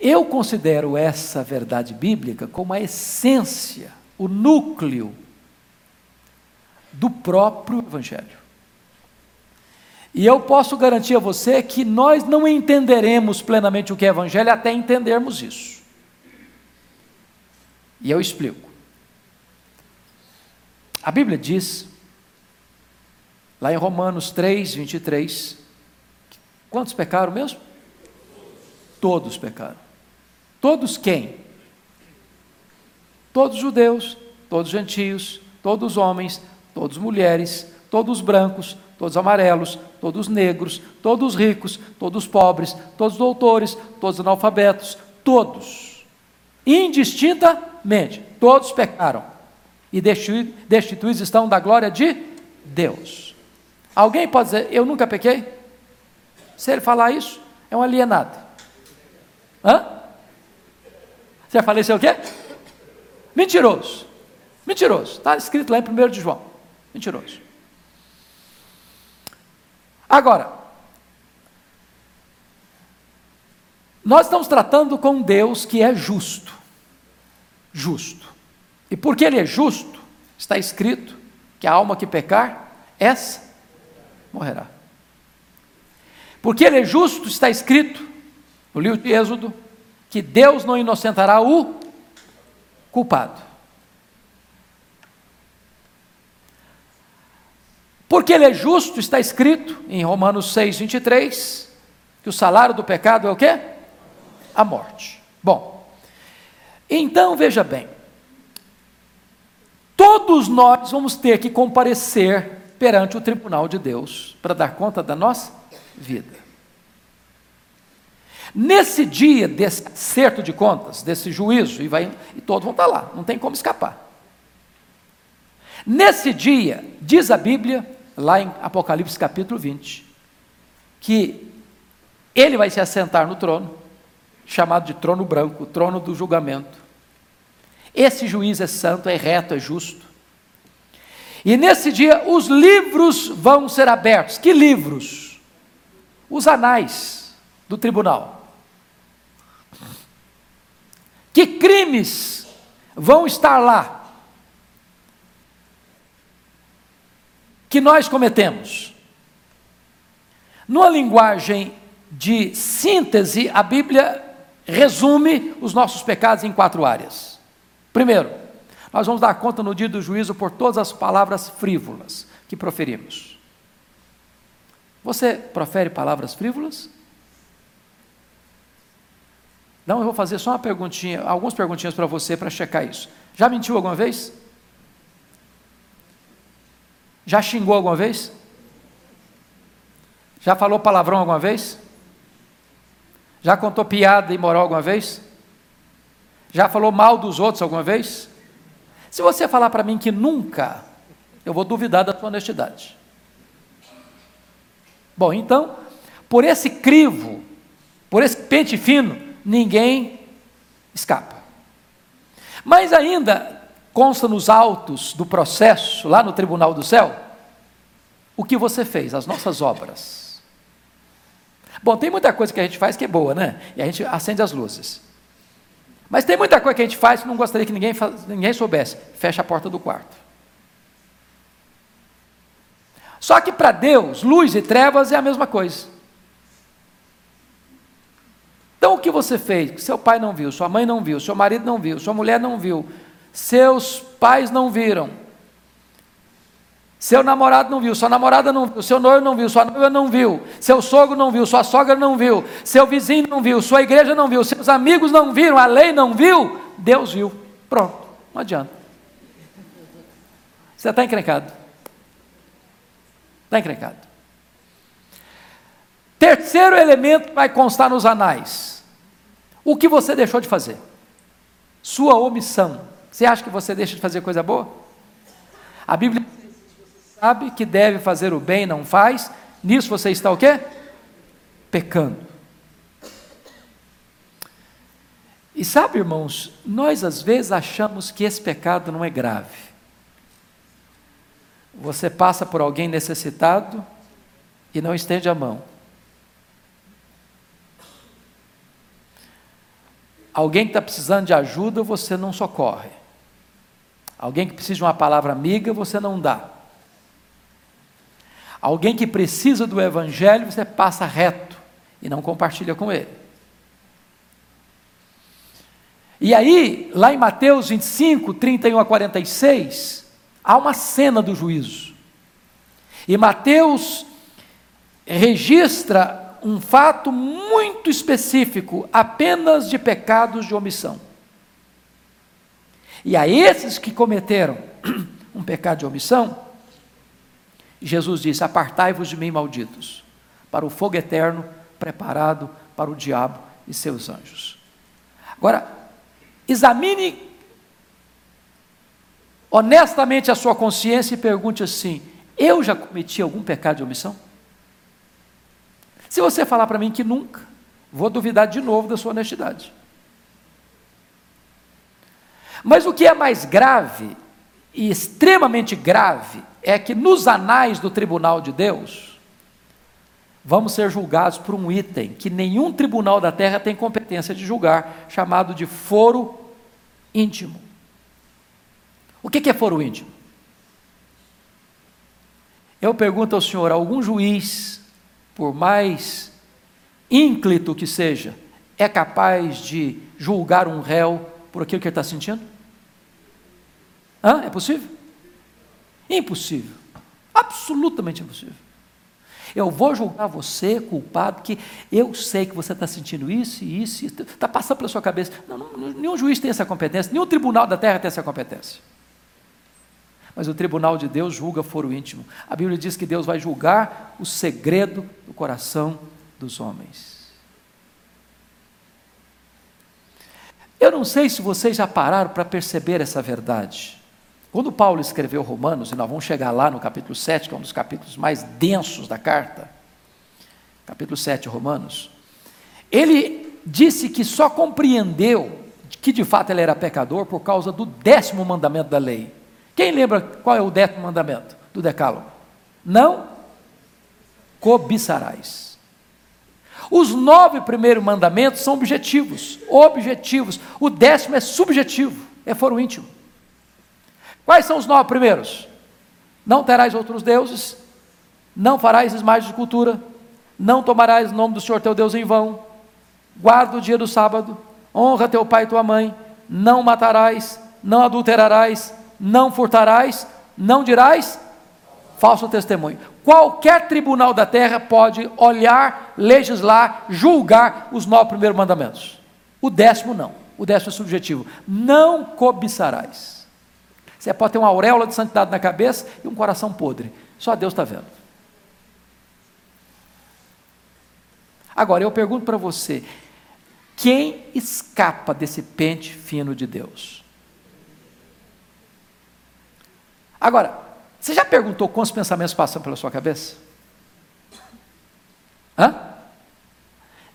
Eu considero essa verdade bíblica como a essência, o núcleo do próprio Evangelho. E eu posso garantir a você que nós não entenderemos plenamente o que é Evangelho até entendermos isso. E eu explico. A Bíblia diz, lá em Romanos 3, 23, quantos pecaram mesmo? Todos pecaram. Todos quem? Todos judeus, todos gentios, todos homens, todos mulheres, todos brancos, todos amarelos, todos negros, todos ricos, todos pobres, todos doutores, todos analfabetos, todos, indistintamente, todos pecaram e destituídos estão da glória de Deus. Alguém pode dizer, eu nunca pequei? Se ele falar isso, é um alienado. Hã? Você faleceu o quê? Mentiroso. Mentiroso. Está escrito lá em 1 de João. Mentiroso. Agora, nós estamos tratando com Deus que é justo. Justo. E porque ele é justo, está escrito que a alma que pecar, essa morrerá. Porque ele é justo, está escrito no livro de Êxodo que Deus não inocentará o culpado. Porque ele é justo, está escrito em Romanos 6, 23, que o salário do pecado é o quê? A morte. Bom, então veja bem, todos nós vamos ter que comparecer perante o tribunal de Deus para dar conta da nossa vida. Nesse dia desse acerto de contas, desse juízo, e, vai, e todos vão estar lá, não tem como escapar. Nesse dia, diz a Bíblia, lá em Apocalipse capítulo 20, que ele vai se assentar no trono, chamado de trono branco, trono do julgamento. Esse juiz é santo, é reto, é justo. E nesse dia os livros vão ser abertos. Que livros? Os anais do tribunal. Que crimes vão estar lá? Que nós cometemos. Numa linguagem de síntese, a Bíblia resume os nossos pecados em quatro áreas. Primeiro, nós vamos dar conta no dia do juízo por todas as palavras frívolas que proferimos. Você profere palavras frívolas? Não, eu vou fazer só uma perguntinha, algumas perguntinhas para você para checar isso. Já mentiu alguma vez? Já xingou alguma vez? Já falou palavrão alguma vez? Já contou piada imoral alguma vez? Já falou mal dos outros alguma vez? Se você falar para mim que nunca, eu vou duvidar da sua honestidade. Bom, então, por esse crivo, por esse pente fino, ninguém escapa. Mas ainda consta nos autos do processo, lá no tribunal do céu, o que você fez, as nossas obras. Bom, tem muita coisa que a gente faz que é boa, né? E a gente acende as luzes. Mas tem muita coisa que a gente faz que não gostaria que ninguém, ninguém soubesse. Fecha a porta do quarto. Só que para Deus, luz e trevas é a mesma coisa. Então o que você fez? Seu pai não viu, sua mãe não viu, seu marido não viu, sua mulher não viu, seus pais não viram, seu namorado não viu, sua namorada não viu, seu noivo não viu, sua noiva não viu, seu sogro não viu, sua sogra não viu, seu vizinho não viu, sua igreja não viu, seus amigos não viram, a lei não viu, Deus viu. Pronto, não adianta. Você está encrencado. Está encrencado. Terceiro elemento vai constar nos anais. O que você deixou de fazer? Sua omissão. Você acha que você deixa de fazer coisa boa? A Bíblia sabe que deve fazer o bem, não faz. Nisso você está o quê? Pecando. E sabe, irmãos, nós às vezes achamos que esse pecado não é grave. Você passa por alguém necessitado e não estende a mão. Alguém que está precisando de ajuda, você não socorre. Alguém que precisa de uma palavra amiga, você não dá. Alguém que precisa do Evangelho, você passa reto e não compartilha com ele. E aí, lá em Mateus 25, 31 a 46, há uma cena do juízo. E Mateus registra um fato muito específico, apenas de pecados de omissão. E a esses que cometeram um pecado de omissão, Jesus disse: Apartai-vos de mim, malditos, para o fogo eterno preparado para o diabo e seus anjos. Agora, Examine honestamente a sua consciência e pergunte assim: eu já cometi algum pecado de omissão? Se você falar para mim que nunca, vou duvidar de novo da sua honestidade. Mas o que é mais grave e extremamente grave é que nos anais do tribunal de Deus, vamos ser julgados por um item que nenhum tribunal da terra tem competência de julgar, chamado de foro íntimo. O que é foro íntimo? Eu pergunto ao senhor: algum juiz, por mais ínclito que seja, é capaz de julgar um réu por aquilo que ele está sentindo? Hã? É possível? Impossível. Absolutamente impossível. Eu vou julgar você culpado, que eu sei que você está sentindo isso e isso, está passando pela sua cabeça. Não, não, nenhum juiz tem essa competência, nenhum tribunal da terra tem essa competência. Mas o tribunal de Deus julga foro íntimo. A Bíblia diz que Deus vai julgar o segredo do coração dos homens. Eu não sei se vocês já pararam para perceber essa verdade. Quando Paulo escreveu Romanos, e nós vamos chegar lá no capítulo 7, que é um dos capítulos mais densos da carta, capítulo 7, Romanos, ele disse que só compreendeu que de fato ele era pecador por causa do décimo mandamento da lei. Quem lembra qual é o décimo mandamento do Decálogo? Não cobiçarás. Os nove primeiros mandamentos são objetivos, objetivos. O décimo é subjetivo, é foro íntimo. Quais são os nove primeiros? Não terás outros deuses, não farás imagens de cultura, não tomarás o nome do Senhor teu Deus em vão, guarda o dia do sábado, honra teu pai e tua mãe, não matarás, não adulterarás, não furtarás, não dirás falso testemunho. Qualquer tribunal da terra pode olhar, legislar, julgar os nove primeiros mandamentos. O décimo não. O décimo é subjetivo. Não cobiçarás. Você pode ter uma auréola de santidade na cabeça e um coração podre. Só Deus está vendo. Agora, eu pergunto para você: quem escapa desse pente fino de Deus? Agora, você já perguntou quantos pensamentos passam pela sua cabeça? Hã?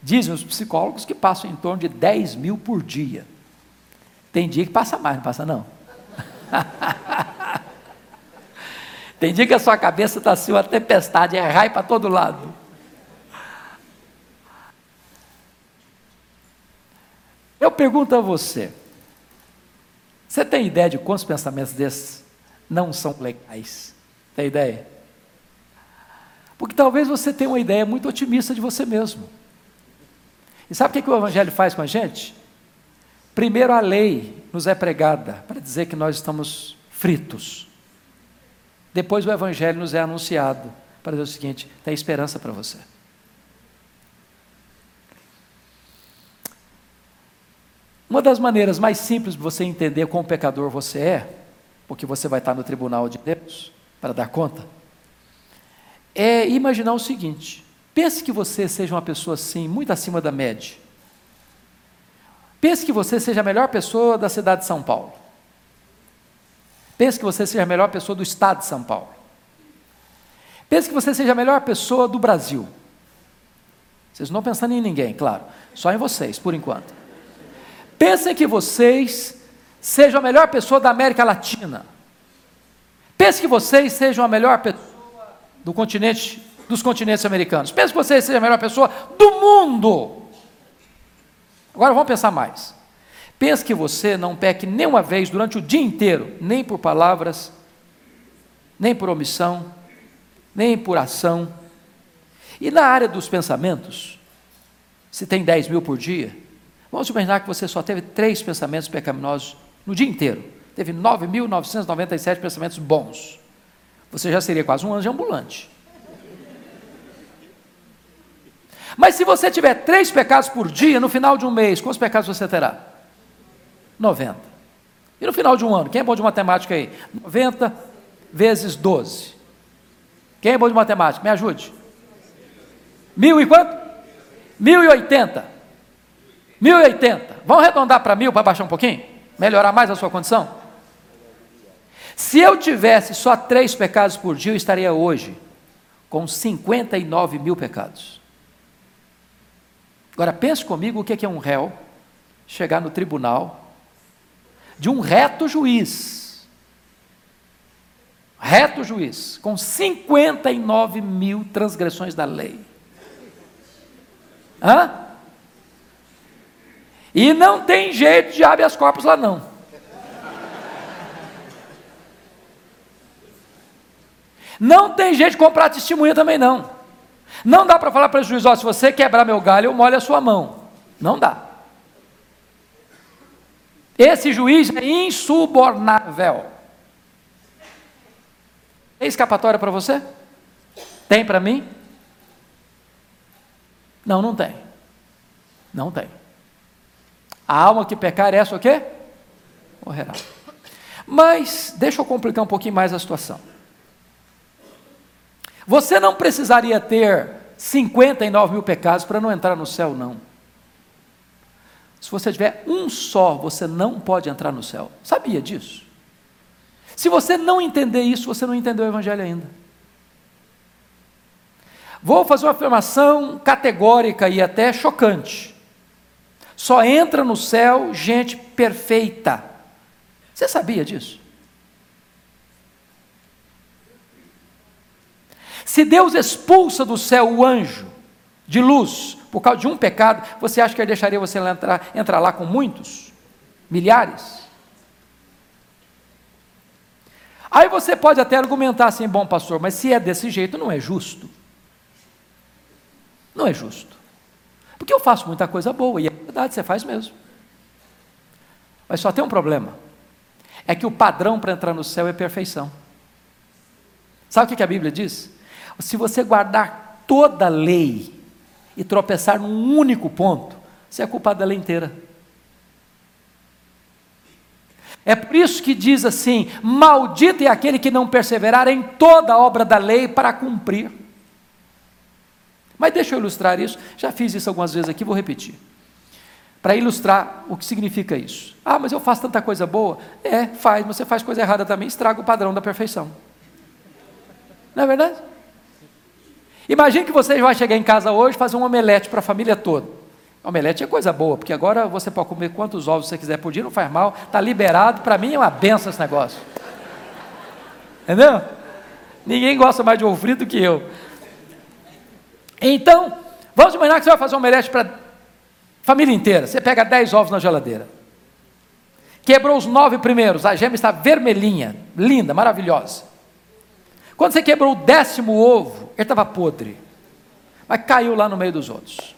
Dizem os psicólogos que passam em torno de 10 mil por dia. Tem dia que passa mais, não passa não? Tem dia que a sua cabeça está assim, uma tempestade, é raio para todo lado. Eu pergunto a você: você tem ideia de quantos pensamentos desses não são legais? Tem ideia? Porque talvez você tenha uma ideia muito otimista de você mesmo. E sabe o que, que o Evangelho faz com a gente? Primeiro, a lei nos é pregada para dizer que nós estamos fritos. Depois, o Evangelho nos é anunciado para dizer o seguinte: tem esperança para você. Uma das maneiras mais simples de você entender quão pecador você é, porque você vai estar no tribunal de Deus para dar conta, é imaginar o seguinte: Pense que você seja uma pessoa assim, muito acima da média. Pense que você seja a melhor pessoa da cidade de São Paulo. Pense que você seja a melhor pessoa do estado de São Paulo. Pense que você seja a melhor pessoa do Brasil. Vocês não estão pensando em ninguém, claro, só em vocês, por enquanto. Pensem que vocês sejam a melhor pessoa da América Latina. Pense que vocês sejam a melhor pessoa do continente, dos continentes americanos. Pense que vocês sejam a melhor pessoa do mundo. Agora vamos pensar mais. Pense que você não peque nenhuma vez durante o dia inteiro, nem por palavras, nem por omissão, nem por ação. E na área dos pensamentos, se tem 10 mil por dia, vamos imaginar que você só teve três pensamentos pecaminosos no dia inteiro. Teve 9.997 pensamentos bons. Você já seria quase um anjo ambulante. Mas se você tiver três pecados por dia, no final de um mês, quantos pecados você terá? 90. E no final de um ano, quem é bom de matemática aí? 90 vezes 12. Quem é bom de matemática? Me ajude. Mil e quanto? Mil e oitenta. Mil e oitenta. Vamos arredondar para mil para baixar um pouquinho? Melhorar mais a sua condição? Se eu tivesse só três pecados por dia, eu estaria hoje com 59 mil pecados. Agora pense comigo o que é um réu chegar no tribunal de um reto juiz, reto juiz, com 59 mil transgressões da lei. Hã? E não tem jeito de habeas corpus lá não. Não tem jeito de comprar testemunha também não. Não dá para falar para o juiz, ó, se você quebrar meu galho, eu molho a sua mão. Não dá. Esse juiz é insubornável. Tem escapatória para você? Tem para mim? Não, não tem. Não tem. A alma que pecar, essa o quê? Morrerá. Mas, deixa eu complicar um pouquinho mais a situação. Você não precisaria ter 59 mil pecados para não entrar no céu, não. Se você tiver um só, você não pode entrar no céu. Sabia disso? Se você não entender isso, você não entendeu o Evangelho ainda. Vou fazer uma afirmação categórica e até chocante. Só entra no céu gente perfeita. Você sabia disso? Se Deus expulsa do céu o anjo de luz por causa de um pecado, você acha que ele deixaria você entrar, entrar lá com muitos? Milhares? Aí você pode até argumentar assim, bom pastor, mas se é desse jeito, não é justo. Não é justo. Porque eu faço muita coisa boa, e é verdade, você faz mesmo. Mas só tem um problema: é que o padrão para entrar no céu é perfeição. Sabe o que a Bíblia diz? Se você guardar toda a lei e tropeçar num único ponto, você é culpado da lei inteira. É por isso que diz assim: Maldito é aquele que não perseverar em toda a obra da lei para cumprir. Mas deixa eu ilustrar isso, já fiz isso algumas vezes aqui, vou repetir. Para ilustrar o que significa isso. Ah, mas eu faço tanta coisa boa. É, faz, mas você faz coisa errada também, estraga o padrão da perfeição. Não é verdade? Imagine que você vai chegar em casa hoje e fazer um omelete para a família toda. Omelete é coisa boa, porque agora você pode comer quantos ovos você quiser por dia, não faz mal, está liberado. Para mim é uma benção esse negócio. Entendeu? Ninguém gosta mais de ovo frito que eu. Então, vamos imaginar que você vai fazer um omelete para a família inteira. Você pega 10 ovos na geladeira. Quebrou os nove primeiros, a gema está vermelhinha, linda, maravilhosa. Quando você quebrou o décimo ovo, ele estava podre, mas caiu lá no meio dos outros.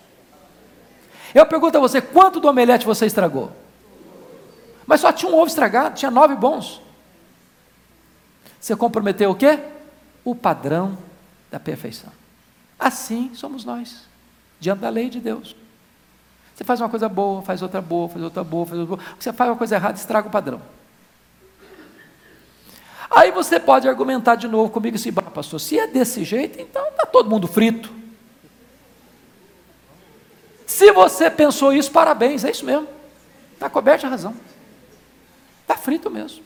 Eu pergunto a você, quanto do omelete você estragou? Mas só tinha um ovo estragado, tinha nove bons. Você comprometeu o quê? O padrão da perfeição. Assim somos nós, diante da lei de Deus. Você faz uma coisa boa, faz outra boa, faz outra boa, faz outra boa. Você faz uma coisa errada, estraga o padrão. Aí você pode argumentar de novo comigo assim, pastor, se é desse jeito, então está todo mundo frito. Se você pensou isso, parabéns, é isso mesmo. Está coberta a razão. Está frito mesmo.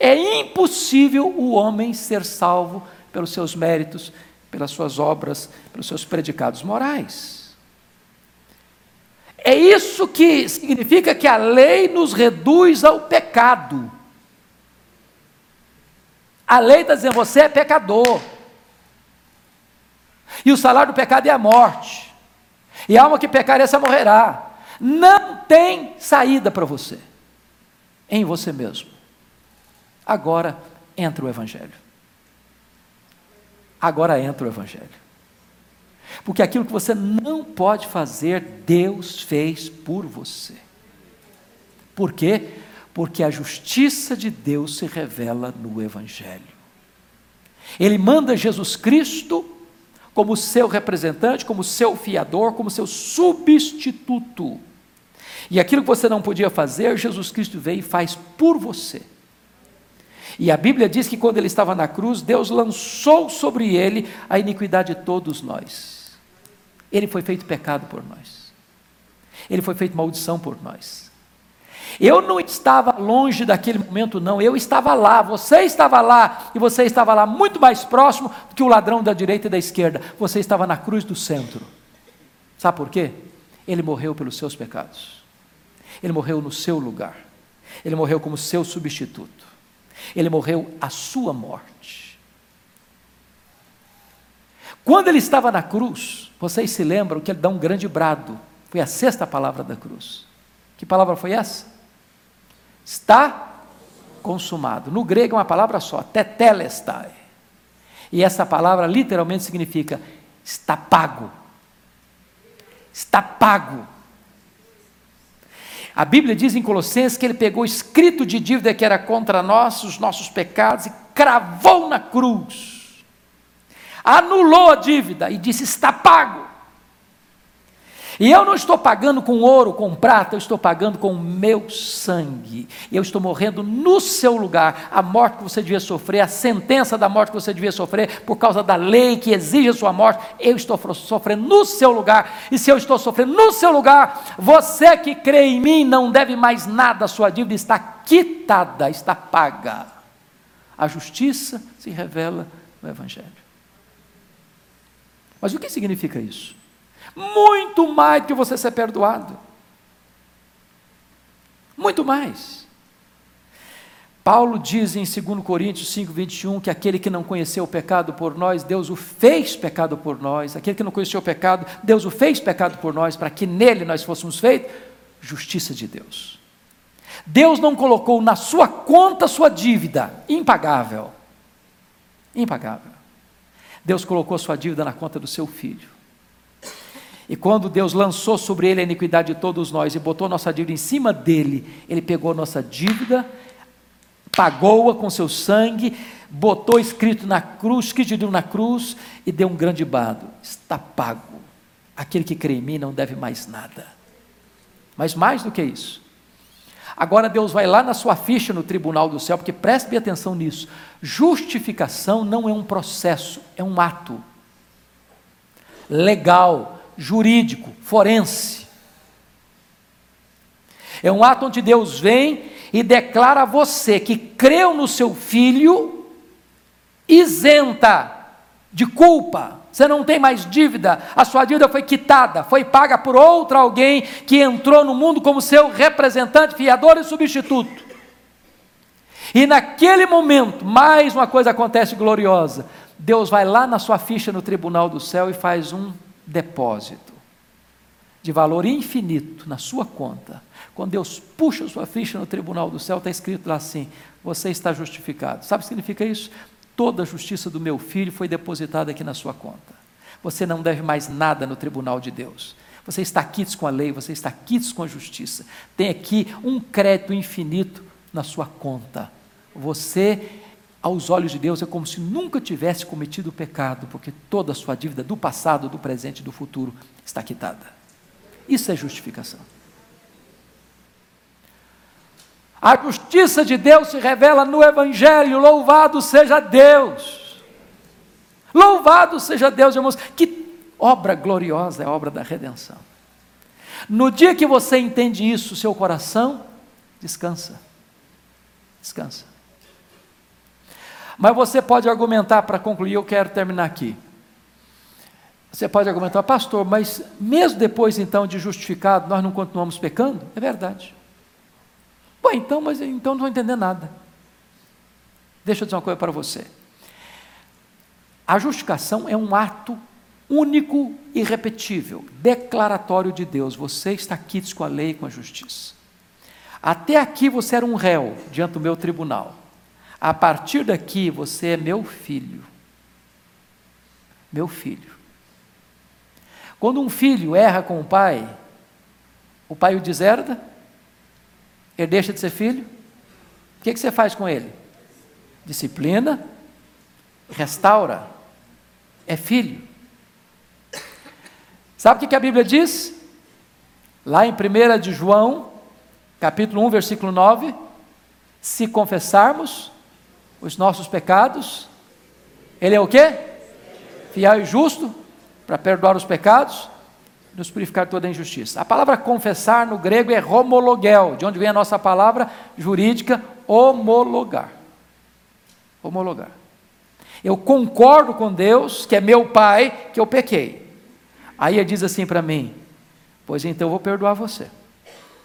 É impossível o homem ser salvo pelos seus méritos, pelas suas obras, pelos seus predicados morais. É isso que significa que a lei nos reduz ao pecado. A lei está dizendo: você é pecador. E o salário do pecado é a morte. E a alma que pecar, essa morrerá. Não tem saída para você, em você mesmo. Agora entra o Evangelho. Agora entra o Evangelho. Porque aquilo que você não pode fazer, Deus fez por você. Por quê? Porque a justiça de Deus se revela no Evangelho. Ele manda Jesus Cristo como seu representante, como seu fiador, como seu substituto. E aquilo que você não podia fazer, Jesus Cristo veio e faz por você. E a Bíblia diz que quando ele estava na cruz, Deus lançou sobre ele a iniquidade de todos nós. Ele foi feito pecado por nós. Ele foi feito maldição por nós. Eu não estava longe daquele momento, não. Eu estava lá, você estava lá, e você estava lá muito mais próximo do que o ladrão da direita e da esquerda. Você estava na cruz do centro. Sabe por quê? Ele morreu pelos seus pecados. Ele morreu no seu lugar. Ele morreu como seu substituto. Ele morreu a sua morte. Quando ele estava na cruz, vocês se lembram que ele dá um grande brado. Foi a sexta palavra da cruz. Que palavra foi essa? Está consumado. No grego é uma palavra só, tetelestai. E essa palavra literalmente significa está pago. Está pago. A Bíblia diz em Colossenses que ele pegou o escrito de dívida que era contra nós, os nossos pecados, e cravou na cruz. Anulou a dívida e disse: está pago. E eu não estou pagando com ouro, com prata, eu estou pagando com o meu sangue. Eu estou morrendo no seu lugar. A morte que você devia sofrer, a sentença da morte que você devia sofrer por causa da lei que exige a sua morte, eu estou sofrendo no seu lugar. E se eu estou sofrendo no seu lugar, você que crê em mim não deve mais nada, a sua dívida está quitada, está paga. A justiça se revela no Evangelho. Mas o que significa isso? Muito mais do que você ser perdoado. Muito mais. Paulo diz em 2 Coríntios 5, 21 que aquele que não conheceu o pecado por nós, Deus o fez pecado por nós. Aquele que não conheceu o pecado, Deus o fez pecado por nós, para que nele nós fôssemos feitos justiça de Deus. Deus não colocou na sua conta sua dívida impagável. Impagável. Deus colocou sua dívida na conta do seu filho. E quando Deus lançou sobre ele a iniquidade de todos nós e botou nossa dívida em cima dele, ele pegou nossa dívida, pagou-a com seu sangue, botou escrito na cruz, escrito na cruz e deu um grande bado. Está pago. Aquele que crê em mim não deve mais nada. Mas mais do que isso. Agora Deus vai lá na sua ficha no tribunal do céu, porque preste bem atenção nisso. Justificação não é um processo, é um ato legal jurídico, forense. É um ato onde Deus vem e declara a você que creu no seu filho isenta de culpa. Você não tem mais dívida, a sua dívida foi quitada, foi paga por outro alguém que entrou no mundo como seu representante, fiador e substituto. E naquele momento, mais uma coisa acontece gloriosa. Deus vai lá na sua ficha no tribunal do céu e faz um depósito de valor infinito na sua conta. Quando Deus puxa sua ficha no tribunal do céu, está escrito lá assim: você está justificado. Sabe o que significa isso? Toda a justiça do meu filho foi depositada aqui na sua conta. Você não deve mais nada no tribunal de Deus. Você está quites com a lei, você está quites com a justiça. Tem aqui um crédito infinito na sua conta. Você aos olhos de Deus é como se nunca tivesse cometido pecado, porque toda a sua dívida do passado, do presente e do futuro está quitada. Isso é justificação. A justiça de Deus se revela no Evangelho, louvado seja Deus. Louvado seja Deus, irmãos. Que obra gloriosa é a obra da redenção. No dia que você entende isso, seu coração descansa. Descansa. Mas você pode argumentar, para concluir, eu quero terminar aqui. Você pode argumentar, pastor, mas mesmo depois então de justificado, nós não continuamos pecando? É verdade. Bom, então, mas então não estou entendendo nada. Deixa eu dizer uma coisa para você. A justificação é um ato único e repetível, declaratório de Deus. Você está quites com a lei e com a justiça. Até aqui você era um réu diante do meu tribunal. A partir daqui você é meu filho. Meu filho. Quando um filho erra com o pai, o pai o deserda, ele deixa de ser filho. O que, que você faz com ele? Disciplina, restaura, é filho. Sabe o que, que a Bíblia diz? Lá em 1 de João, capítulo 1, versículo 9: se confessarmos os nossos pecados, Ele é o quê? Fiel e justo para perdoar os pecados, nos purificar toda a injustiça. A palavra confessar no grego é homologel, de onde vem a nossa palavra jurídica homologar. Homologar. Eu concordo com Deus, que é meu pai, que eu pequei. Aí ele diz assim para mim: Pois então eu vou perdoar você.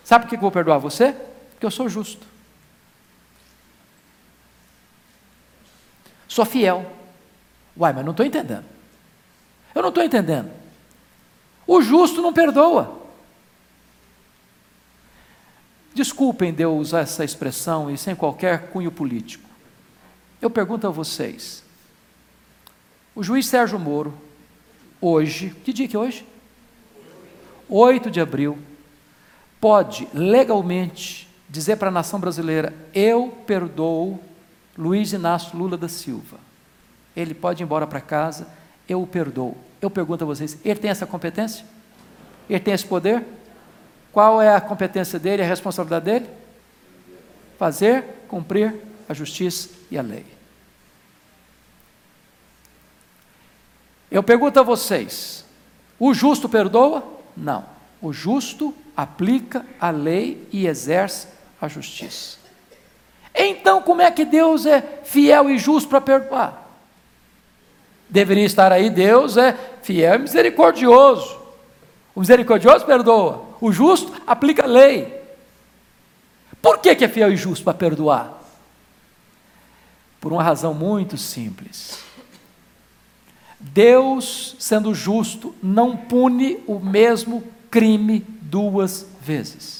Sabe por que eu vou perdoar você? Porque eu sou justo. Sou fiel. Uai, mas não estou entendendo. Eu não estou entendendo. O justo não perdoa. Desculpem de eu usar essa expressão e sem qualquer cunho político. Eu pergunto a vocês: o juiz Sérgio Moro, hoje, que dia que é hoje? 8 de abril, pode legalmente dizer para a nação brasileira: eu perdoo Luiz Inácio Lula da Silva. Ele pode ir embora para casa, eu o perdoo. Eu pergunto a vocês: ele tem essa competência? Ele tem esse poder? Qual é a competência dele, a responsabilidade dele? Fazer cumprir a justiça e a lei. Eu pergunto a vocês: o justo perdoa? Não. O justo aplica a lei e exerce a justiça. Então, como é que Deus é fiel e justo para perdoar? Deveria estar aí: Deus é fiel e misericordioso. O misericordioso perdoa, o justo aplica a lei. Por que, que é fiel e justo para perdoar? Por uma razão muito simples. Deus, sendo justo, não pune o mesmo crime duas vezes.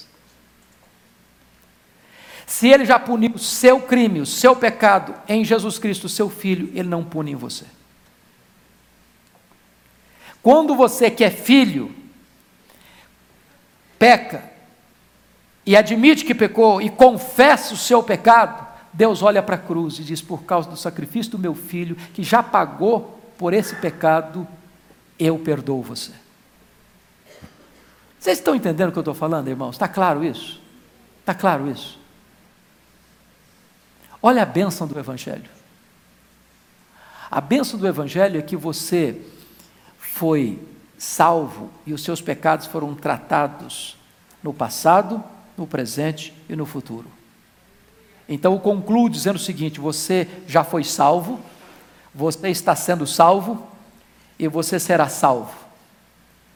Se ele já puniu o seu crime, o seu pecado em Jesus Cristo, seu filho, ele não pune em você. Quando você que é filho, peca e admite que pecou e confessa o seu pecado, Deus olha para a cruz e diz: Por causa do sacrifício do meu filho, que já pagou por esse pecado, eu perdoo você. Vocês estão entendendo o que eu estou falando, irmãos? Está claro isso? Está claro isso? Olha a bênção do Evangelho. A bênção do Evangelho é que você foi salvo e os seus pecados foram tratados no passado, no presente e no futuro. Então eu concluo dizendo o seguinte: você já foi salvo, você está sendo salvo e você será salvo.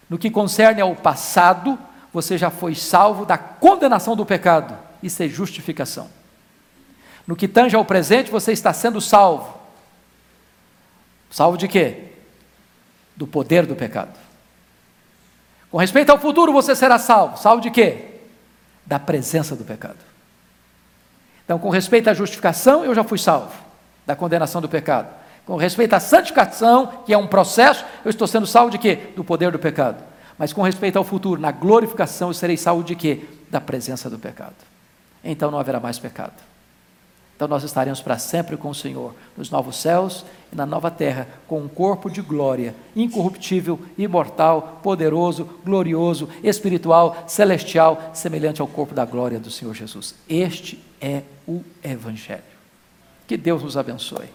No que concerne ao passado, você já foi salvo da condenação do pecado. Isso é justificação. No que tange ao presente, você está sendo salvo. Salvo de quê? Do poder do pecado. Com respeito ao futuro, você será salvo. Salvo de quê? Da presença do pecado. Então, com respeito à justificação, eu já fui salvo da condenação do pecado. Com respeito à santificação, que é um processo, eu estou sendo salvo de quê? Do poder do pecado. Mas com respeito ao futuro, na glorificação, eu serei salvo de quê? Da presença do pecado. Então não haverá mais pecado. Então nós estaremos para sempre com o Senhor, nos novos céus e na nova terra, com um corpo de glória, incorruptível, imortal, poderoso, glorioso, espiritual, celestial, semelhante ao corpo da glória do Senhor Jesus. Este é o Evangelho. Que Deus nos abençoe.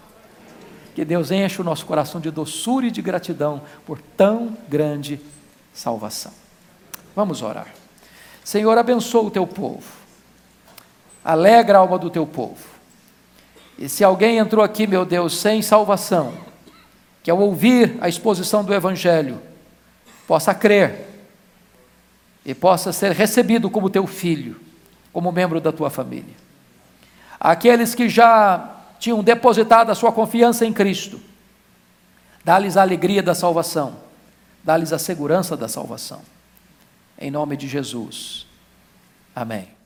Que Deus enche o nosso coração de doçura e de gratidão por tão grande salvação. Vamos orar. Senhor, abençoa o teu povo. Alegra a alma do teu povo. E se alguém entrou aqui, meu Deus, sem salvação, que ao ouvir a exposição do Evangelho, possa crer e possa ser recebido como teu filho, como membro da tua família. Aqueles que já tinham depositado a sua confiança em Cristo, dá-lhes a alegria da salvação, dá-lhes a segurança da salvação. Em nome de Jesus. Amém.